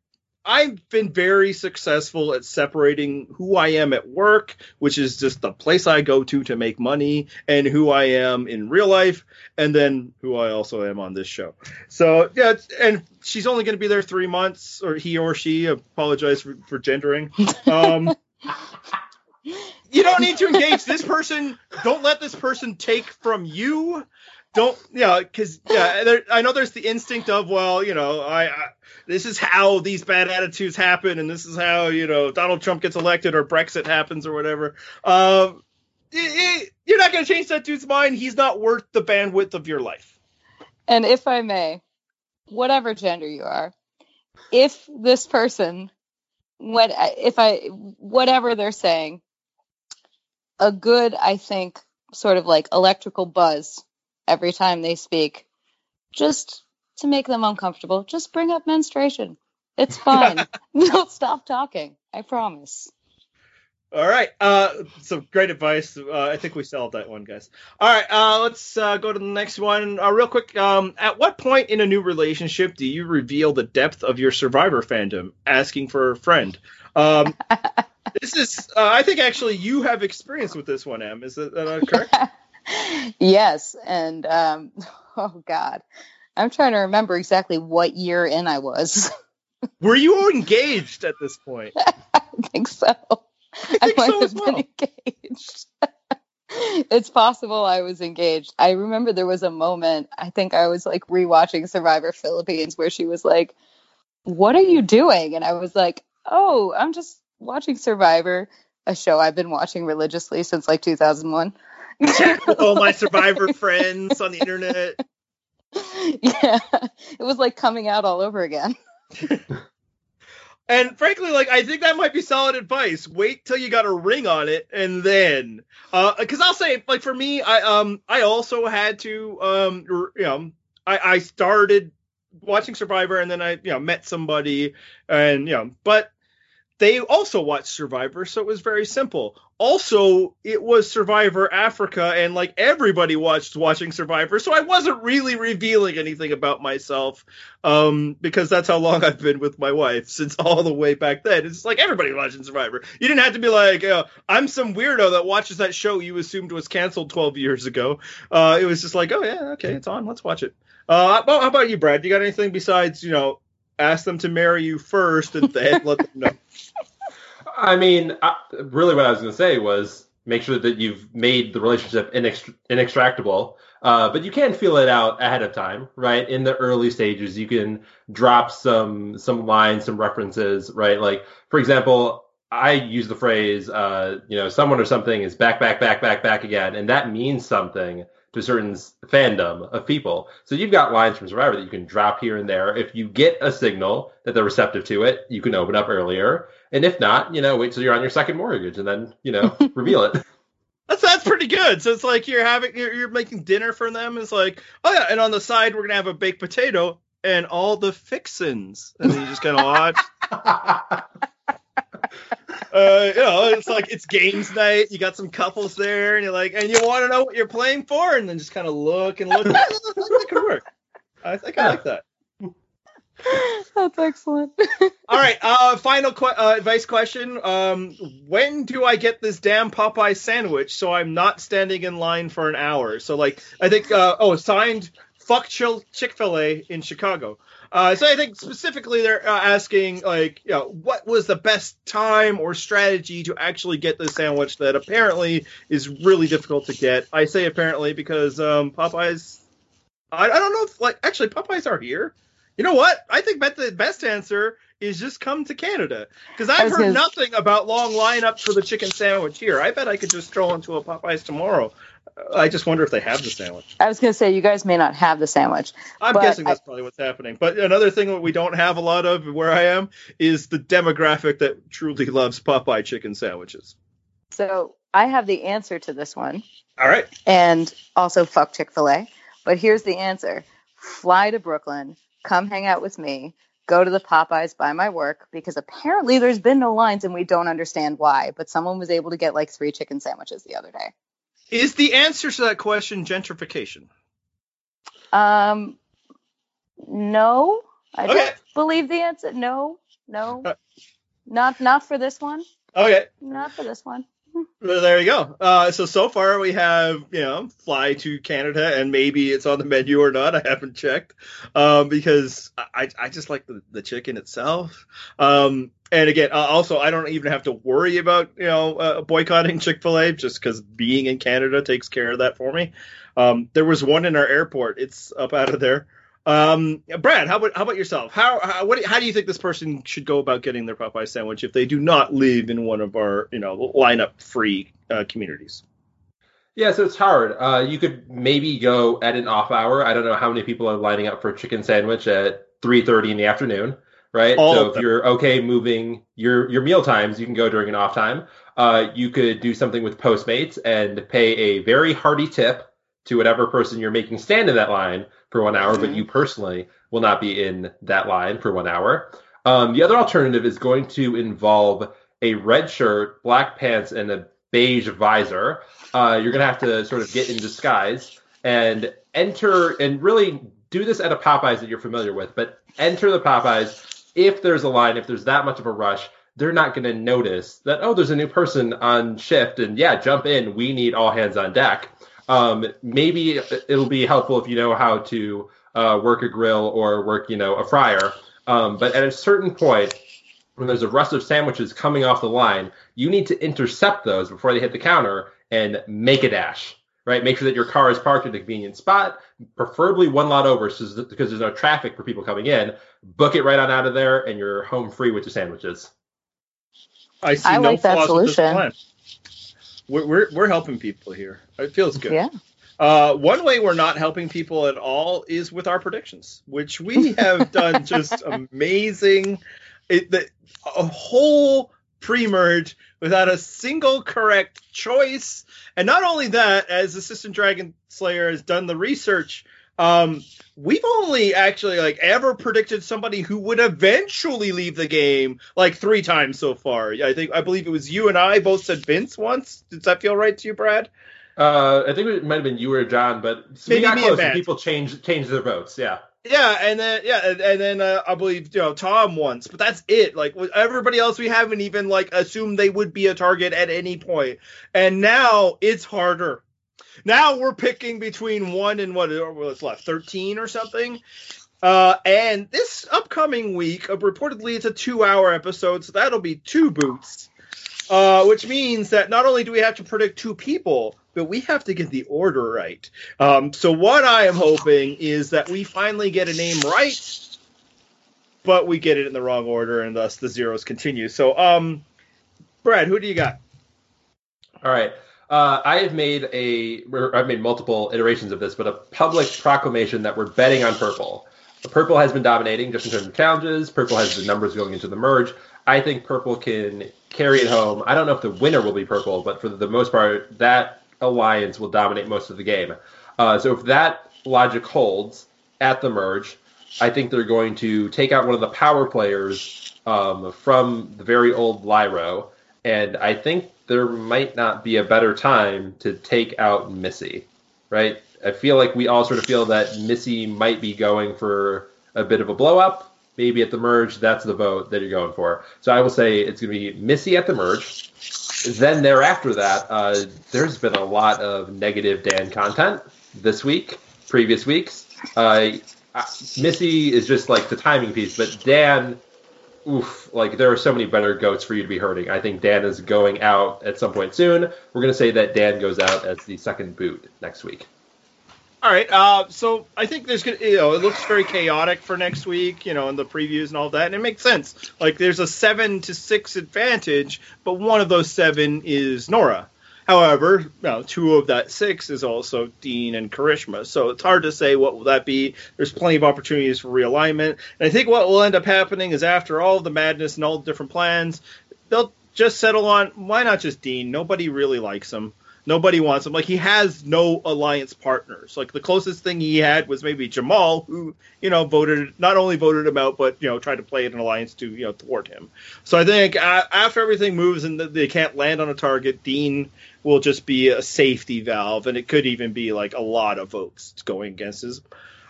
I've been very successful at separating who I am at work, which is just the place I go to to make money, and who I am in real life, and then who I also am on this show. So yeah, and she's only going to be there three months, or he or she. Apologize for, for gendering. Um, [LAUGHS] you don't need to engage this person. Don't let this person take from you. Don't, yeah, because yeah, there, I know there's the instinct of, well, you know, I, I this is how these bad attitudes happen, and this is how you know Donald Trump gets elected or Brexit happens or whatever. Um, y- y- you're not going to change that dude's mind. He's not worth the bandwidth of your life. And if I may, whatever gender you are, if this person, what if I, whatever they're saying, a good, I think, sort of like electrical buzz every time they speak, just to make them uncomfortable, just bring up menstruation. It's [LAUGHS] fine. They'll stop talking. I promise. All right. Uh, so great advice. Uh, I think we solved that one, guys. All right. Uh, let's uh, go to the next one. Uh, real quick. Um, at what point in a new relationship do you reveal the depth of your Survivor fandom? Asking for a friend. Um, [LAUGHS] this is. Uh, I think actually you have experience with this one, Em. Is that uh, correct? [LAUGHS] yes, and um, [LAUGHS] oh god, I'm trying to remember exactly what year in I was. [LAUGHS] Were you engaged at this point? [LAUGHS] I think so. I I think might so have as been engaged. it's possible I was engaged. I remember there was a moment, I think I was like rewatching Survivor Philippines where she was like, What are you doing? And I was like, Oh, I'm just watching Survivor, a show I've been watching religiously since like 2001. Chat [LAUGHS] with all my Survivor friends on the internet. yeah, it was like coming out all over again. And frankly, like I think that might be solid advice. Wait till you got a ring on it, and then, because I'll say, like for me, I um I also had to um r- you know I I started watching Survivor, and then I you know met somebody, and you know, but they also watched Survivor, so it was very simple. Also, it was Survivor Africa, and like everybody watched watching Survivor, so I wasn't really revealing anything about myself, um, because that's how long I've been with my wife since all the way back then. It's like everybody watching Survivor. You didn't have to be like, uh, I'm some weirdo that watches that show you assumed was canceled 12 years ago. Uh, it was just like, oh yeah, okay, it's on, let's watch it. Uh, how how about you, Brad? You got anything besides, you know, ask them to marry you first and then let them know? I mean, I, really, what I was going to say was make sure that you've made the relationship inext- inextractable. Uh, but you can feel it out ahead of time, right? In the early stages, you can drop some some lines, some references, right? Like, for example, I use the phrase, uh, you know, someone or something is back, back, back, back, back again, and that means something to a certain fandom of people. So you've got lines from Survivor that you can drop here and there. If you get a signal that they're receptive to it, you can open up earlier. And if not, you know, wait till you're on your second mortgage and then, you know, [LAUGHS] reveal it. That's that's pretty good. So it's like you're having you're, you're making dinner for them. It's like oh yeah, and on the side we're gonna have a baked potato and all the fixins, and then you just kind of [LAUGHS] watch. [LAUGHS] [LAUGHS] Uh, you know, it's like it's games night. You got some couples there, and you're like, and you want to know what you're playing for, and then just kind of look and look. [LAUGHS] that could work. I think I like that. [LAUGHS] That's excellent. All right. Uh, final que- uh, advice question. Um, when do I get this damn Popeye sandwich so I'm not standing in line for an hour? So like, I think. Uh, oh, signed. Fuck chill Chick Fil A in Chicago. Uh, so I think specifically they're uh, asking like, you know, what was the best time or strategy to actually get this sandwich that apparently is really difficult to get. I say apparently because um, Popeyes. I, I don't know if like actually Popeyes are here. You know what? I think bet the best answer is just come to Canada because I've heard gonna- nothing about long lineups for the chicken sandwich here. I bet I could just stroll into a Popeyes tomorrow. I just wonder if they have the sandwich. I was going to say, you guys may not have the sandwich. I'm guessing I- that's probably what's happening. But another thing that we don't have a lot of where I am is the demographic that truly loves Popeye chicken sandwiches. So I have the answer to this one, All right. and also fuck Chick fil A. But here's the answer fly to Brooklyn, come hang out with me, go to the Popeyes by my work, because apparently there's been no lines and we don't understand why. But someone was able to get like three chicken sandwiches the other day. Is the answer to that question gentrification? Um, no, I Okay. don't believe the answer. No, no, Uh, not not for this one. Okay. Not for this one. There you go. Uh, so so far we have you know fly to Canada and maybe it's on the menu or not. I haven't checked um, because I I just like the, the chicken itself. Um, and again, uh, also I don't even have to worry about you know uh, boycotting [LAUGHS] Chick Fil A just because being in Canada takes care of that for me. Um, there was one in our airport. It's up out of there. Um, Brad, how about how about yourself? How how, what, do- how do you think this person should go about getting their Popeye sandwich if they do not live in one of our you know lineup free uh, communities? Yeah, so it's hard. Uh, you could maybe go at an off hour. I don't know how many people are lining up for a chicken sandwich at 3:30 in the afternoon, right? All so if you're okay moving your your meal times, you can go during an off time. Uh, you could do something with Postmates and pay a very hearty tip to whatever person you're making stand in that line for one hour, but you personally will not be in that line for one hour. Um, the other alternative is going to involve a red shirt, black pants, and a beige visor. Uh, you're going to have to sort of get in disguise and enter and really do this at a Popeyes that you're familiar with, but enter the Popeyes. If there's a line, if there's that much of a rush, they're not going to notice that, oh, there's a new person on shift and yeah, jump in. We need all hands on deck. Um, maybe it'll be helpful if you know how to uh, work a grill or work, you know, a fryer. Um, but at a certain point, when there's a rush of sandwiches coming off the line, you need to intercept those before they hit the counter and make a dash. Right, make sure that your car is parked at a convenient spot, preferably one lot over, so that, because there's no traffic for people coming in. Book it right on out of there, and you're home free with your sandwiches. I see I no like that flaws this solution. We're, we're we're helping people here. It feels good. Yeah. Uh, one way we're not helping people at all is with our predictions, which we have [LAUGHS] done just amazing. It, the, a whole pre-merge without a single correct choice, and not only that, as Assistant Dragon Slayer has done the research, um, we've only actually like ever predicted somebody who would eventually leave the game like three times so far. I think I believe it was you and I both said Vince once. Does that feel right to you, Brad? Uh, I think it might have been you or John, but we got close. and People change change their votes. Yeah. Yeah, and then yeah, and, and then uh, I believe you know Tom once, but that's it. Like everybody else, we haven't even like assumed they would be a target at any point, and now it's harder. Now we're picking between one and what what's left, thirteen or something. Uh, and this upcoming week, uh, reportedly, it's a two-hour episode, so that'll be two boots. Uh, which means that not only do we have to predict two people, but we have to get the order right. Um, so what I am hoping is that we finally get a name right, but we get it in the wrong order, and thus the zeros continue. So, um, Brad, who do you got? All right. Uh, I have made a, I've made multiple iterations of this, but a public proclamation that we're betting on purple. Purple has been dominating just in terms of challenges. Purple has the numbers going into the merge. I think purple can carry it home. I don't know if the winner will be purple, but for the most part, that alliance will dominate most of the game. Uh, so if that logic holds at the merge, I think they're going to take out one of the power players um, from the very old Lairo, and I think there might not be a better time to take out Missy, right? I feel like we all sort of feel that Missy might be going for a bit of a blow up. Maybe at the merge, that's the vote that you're going for. So I will say it's going to be Missy at the merge. Then thereafter that, uh, there's been a lot of negative Dan content this week, previous weeks. Uh, Missy is just like the timing piece, but Dan, oof, like there are so many better goats for you to be hurting. I think Dan is going out at some point soon. We're going to say that Dan goes out as the second boot next week. All right. Uh, so I think there's gonna, you know, it looks very chaotic for next week, you know, in the previews and all that, and it makes sense. Like there's a seven to six advantage, but one of those seven is Nora. However, you know, two of that six is also Dean and Karishma, so it's hard to say what will that be. There's plenty of opportunities for realignment, and I think what will end up happening is after all the madness and all the different plans, they'll just settle on why not just Dean? Nobody really likes him. Nobody wants him. Like he has no alliance partners. Like the closest thing he had was maybe Jamal, who you know voted not only voted him out, but you know tried to play an alliance to you know thwart him. So I think uh, after everything moves and they can't land on a target, Dean will just be a safety valve, and it could even be like a lot of votes going against his.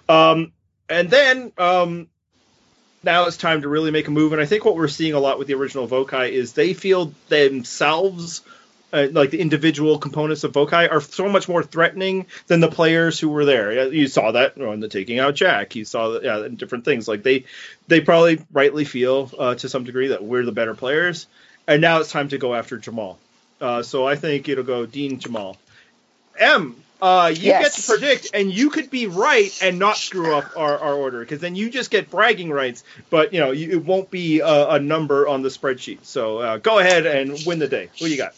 Um, and then um, now it's time to really make a move. And I think what we're seeing a lot with the original Vokai is they feel themselves uh, like the individual components of Vokai are so much more threatening than the players who were there. You saw that on the taking out Jack. You saw that, yeah, different things. Like they, they probably rightly feel uh, to some degree that we're the better players. And now it's time to go after Jamal. Uh, so I think it'll go Dean Jamal. M, uh, you Yes. get to predict, and you could be right and not screw up our, our order, because then you just get bragging rights, but you know you, it won't be a, a number on the spreadsheet. So uh, go ahead and win the day. What do you got?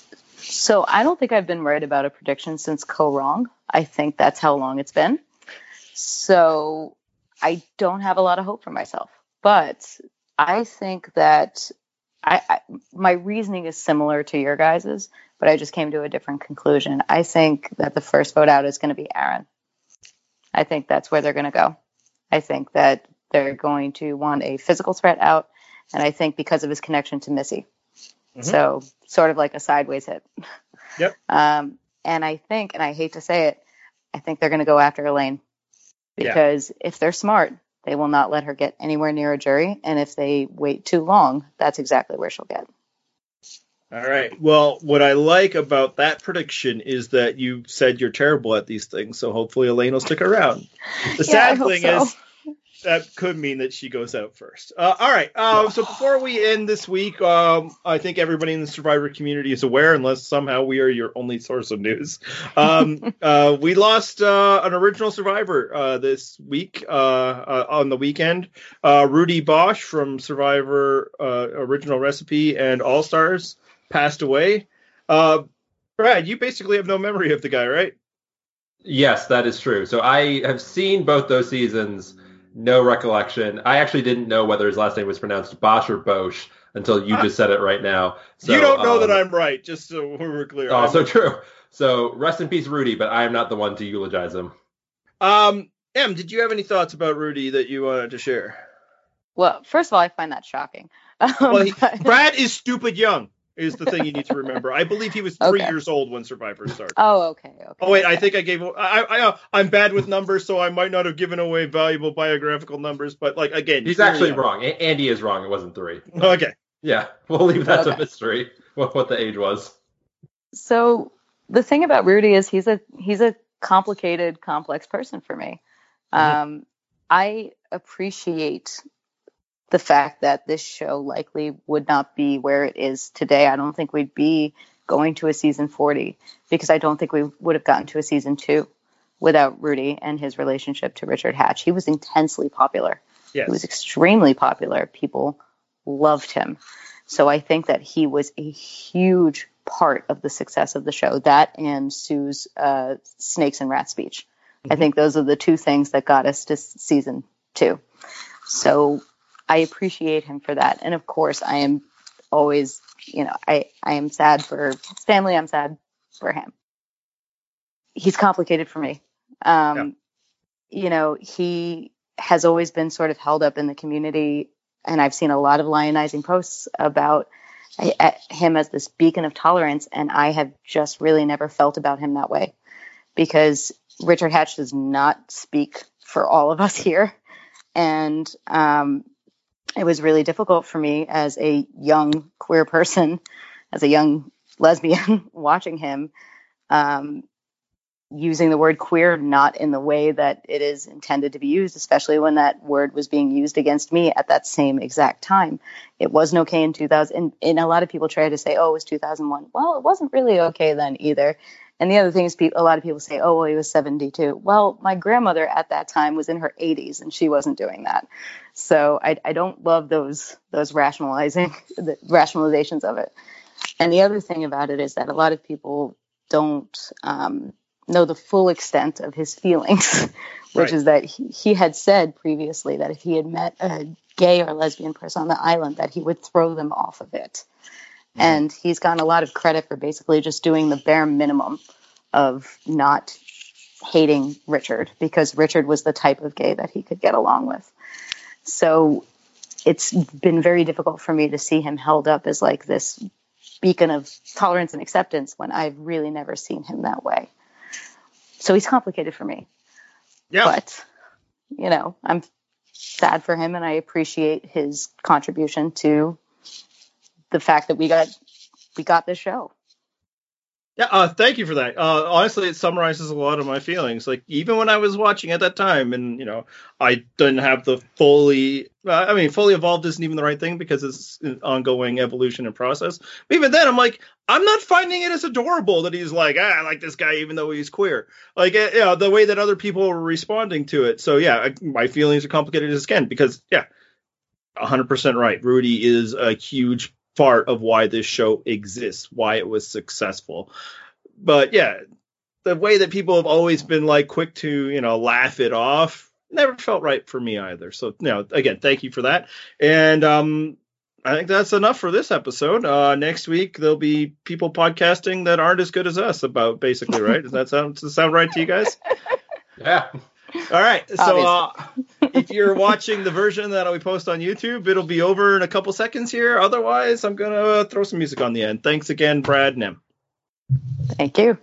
So I don't think I've been right about a prediction since Kaoh Rong. I think that's how long it's been. So I don't have a lot of hope for myself. But I think that I, I my reasoning is similar to your guys's, but I just came to a different conclusion. I think that the first vote out is going to be Aaron. I think that's where they're going to go. I think that they're going to want a physical threat out, and I think because of his connection to Missy. Mhm. So sort of like a sideways hit. [LAUGHS] Yep. Um, and I think, and I hate to say it, I think they're going to go after Elaine Yeah. because if they're smart, they will not let her get anywhere near a jury, and if they wait too long, that's exactly where she'll get. All right. Well, what I like about that prediction is that you said you're terrible at these things, so hopefully Elaine will stick around. The [LAUGHS] Yeah, sad thing so. is that could mean that she goes out first. Uh, all right. Uh, so before we end this week, um, I think everybody in the Survivor community is aware, unless somehow we are your only source of news. Um, [LAUGHS] uh, we lost uh, an original Survivor uh, this week uh, uh, on the weekend. Uh, Rudy Boesch from Survivor uh, Original Recipe and All Stars passed away. Uh, Brad, you basically have no memory of the guy, right? Yes, that is true. So I have seen both those seasons. No recollection. I actually didn't know whether his last name was pronounced Bosch or Bosch until you just said it right now. So, you don't know um, that I'm right, just so we're clear. I'm- Also true. So rest in peace, Rudy. But I am not the one to eulogize him. Um, Em, did you have any thoughts about Rudy that you wanted to share? Well, first of all, I find that shocking. Um, [LAUGHS] Well, he, but- Brad is stupid young. Is the thing you need to [LAUGHS] remember. I believe he was three Okay. years old when Survivor started. oh, okay, okay. Oh wait, I think I gave. I, I uh, I'm bad with numbers, so I might not have given away valuable biographical numbers. But like again, He's actually young. wrong. A- Andy is wrong. It wasn't three. Okay. Yeah, we'll leave that to mystery. What what the age was. So the thing about Rudy is he's a he's a complicated, complex person for me. Mhm. Um, I appreciate the fact that this show likely would not be where it is today. I don't think we'd be going to a season 40 because I don't think we would have gotten to a season two without Rudy and his relationship to Richard Hatch. He was intensely popular. Yes. He was extremely popular. People loved him. So I think that he was a huge part of the success of the show. That and Sue's uh, snakes and rat speech. I Mhm. think those are the two things that got us to season two. So I appreciate him for that. And of course, I am always, you know, I, I am sad for Stanley. I'm sad for him. he's complicated for me. Um, yeah. You know, he has always been sort of held up in the community, and I've seen a lot of lionizing posts about him as this beacon of tolerance, and I have just really never felt about him that way because Richard Hatch does not speak for all of us [LAUGHS] here, and um, it was really difficult for me as a young queer person, as a young lesbian, [LAUGHS] watching him um, using the word queer not in the way that it is intended to be used, especially when that word was being used against me at that same exact time. It wasn't okay in 2000. And, and a lot of people try to say, oh, it was 2001. Well, it wasn't really okay then either. And the other thing is, a lot of people say, oh, well, he was 72. Well, my grandmother at that time was in her 80s and she wasn't doing that. So I, I don't love those those rationalizing [LAUGHS] the rationalizations of it. And the other thing about it is that a lot of people don't um, know the full extent of his feelings, [LAUGHS] which right. is that he, he had said previously that if he had met a gay or lesbian person on the island, that he would throw them off of it. Mm-hmm. And he's gotten a lot of credit for basically just doing the bare minimum of not hating Richard because Richard was the type of gay that he could get along with. So it's been very difficult for me to see him held up as like this beacon of tolerance and acceptance when I've really never seen him that way. So he's complicated for me. Yeah. But, you know, I'm sad for him and I appreciate his contribution to the fact that we got we got this show. Yeah, uh, thank you for that. Uh, honestly, it summarizes a lot of my feelings. Like even when I was watching at that time, and you know, I didn't have the fully. Uh, I mean, fully evolved isn't even the right thing because it's an ongoing evolution and process. But even then, I'm like, I'm not finding it as adorable that he's like, ah, I like this guy even though he's queer. Like, uh, you know, the way that other people were responding to it. So yeah, I, my feelings are complicated as can because yeah, 100% right. Rudy is a huge part of why this show exists, why it was successful. But yeah, the way that people have always been like quick to, you know, laugh it off never felt right for me either. So, you know, again, thank you for that. And um I think that's enough for this episode. Uh, next week there'll be people podcasting that aren't as good as us about basically, right? Does that sound does that sound right to you guys? [LAUGHS] Yeah. All right. So uh, if you're watching the version that we post on YouTube, it'll be over in a couple seconds here. Otherwise, I'm going to throw some music on the end. Thanks again, Brad Nem. Thank you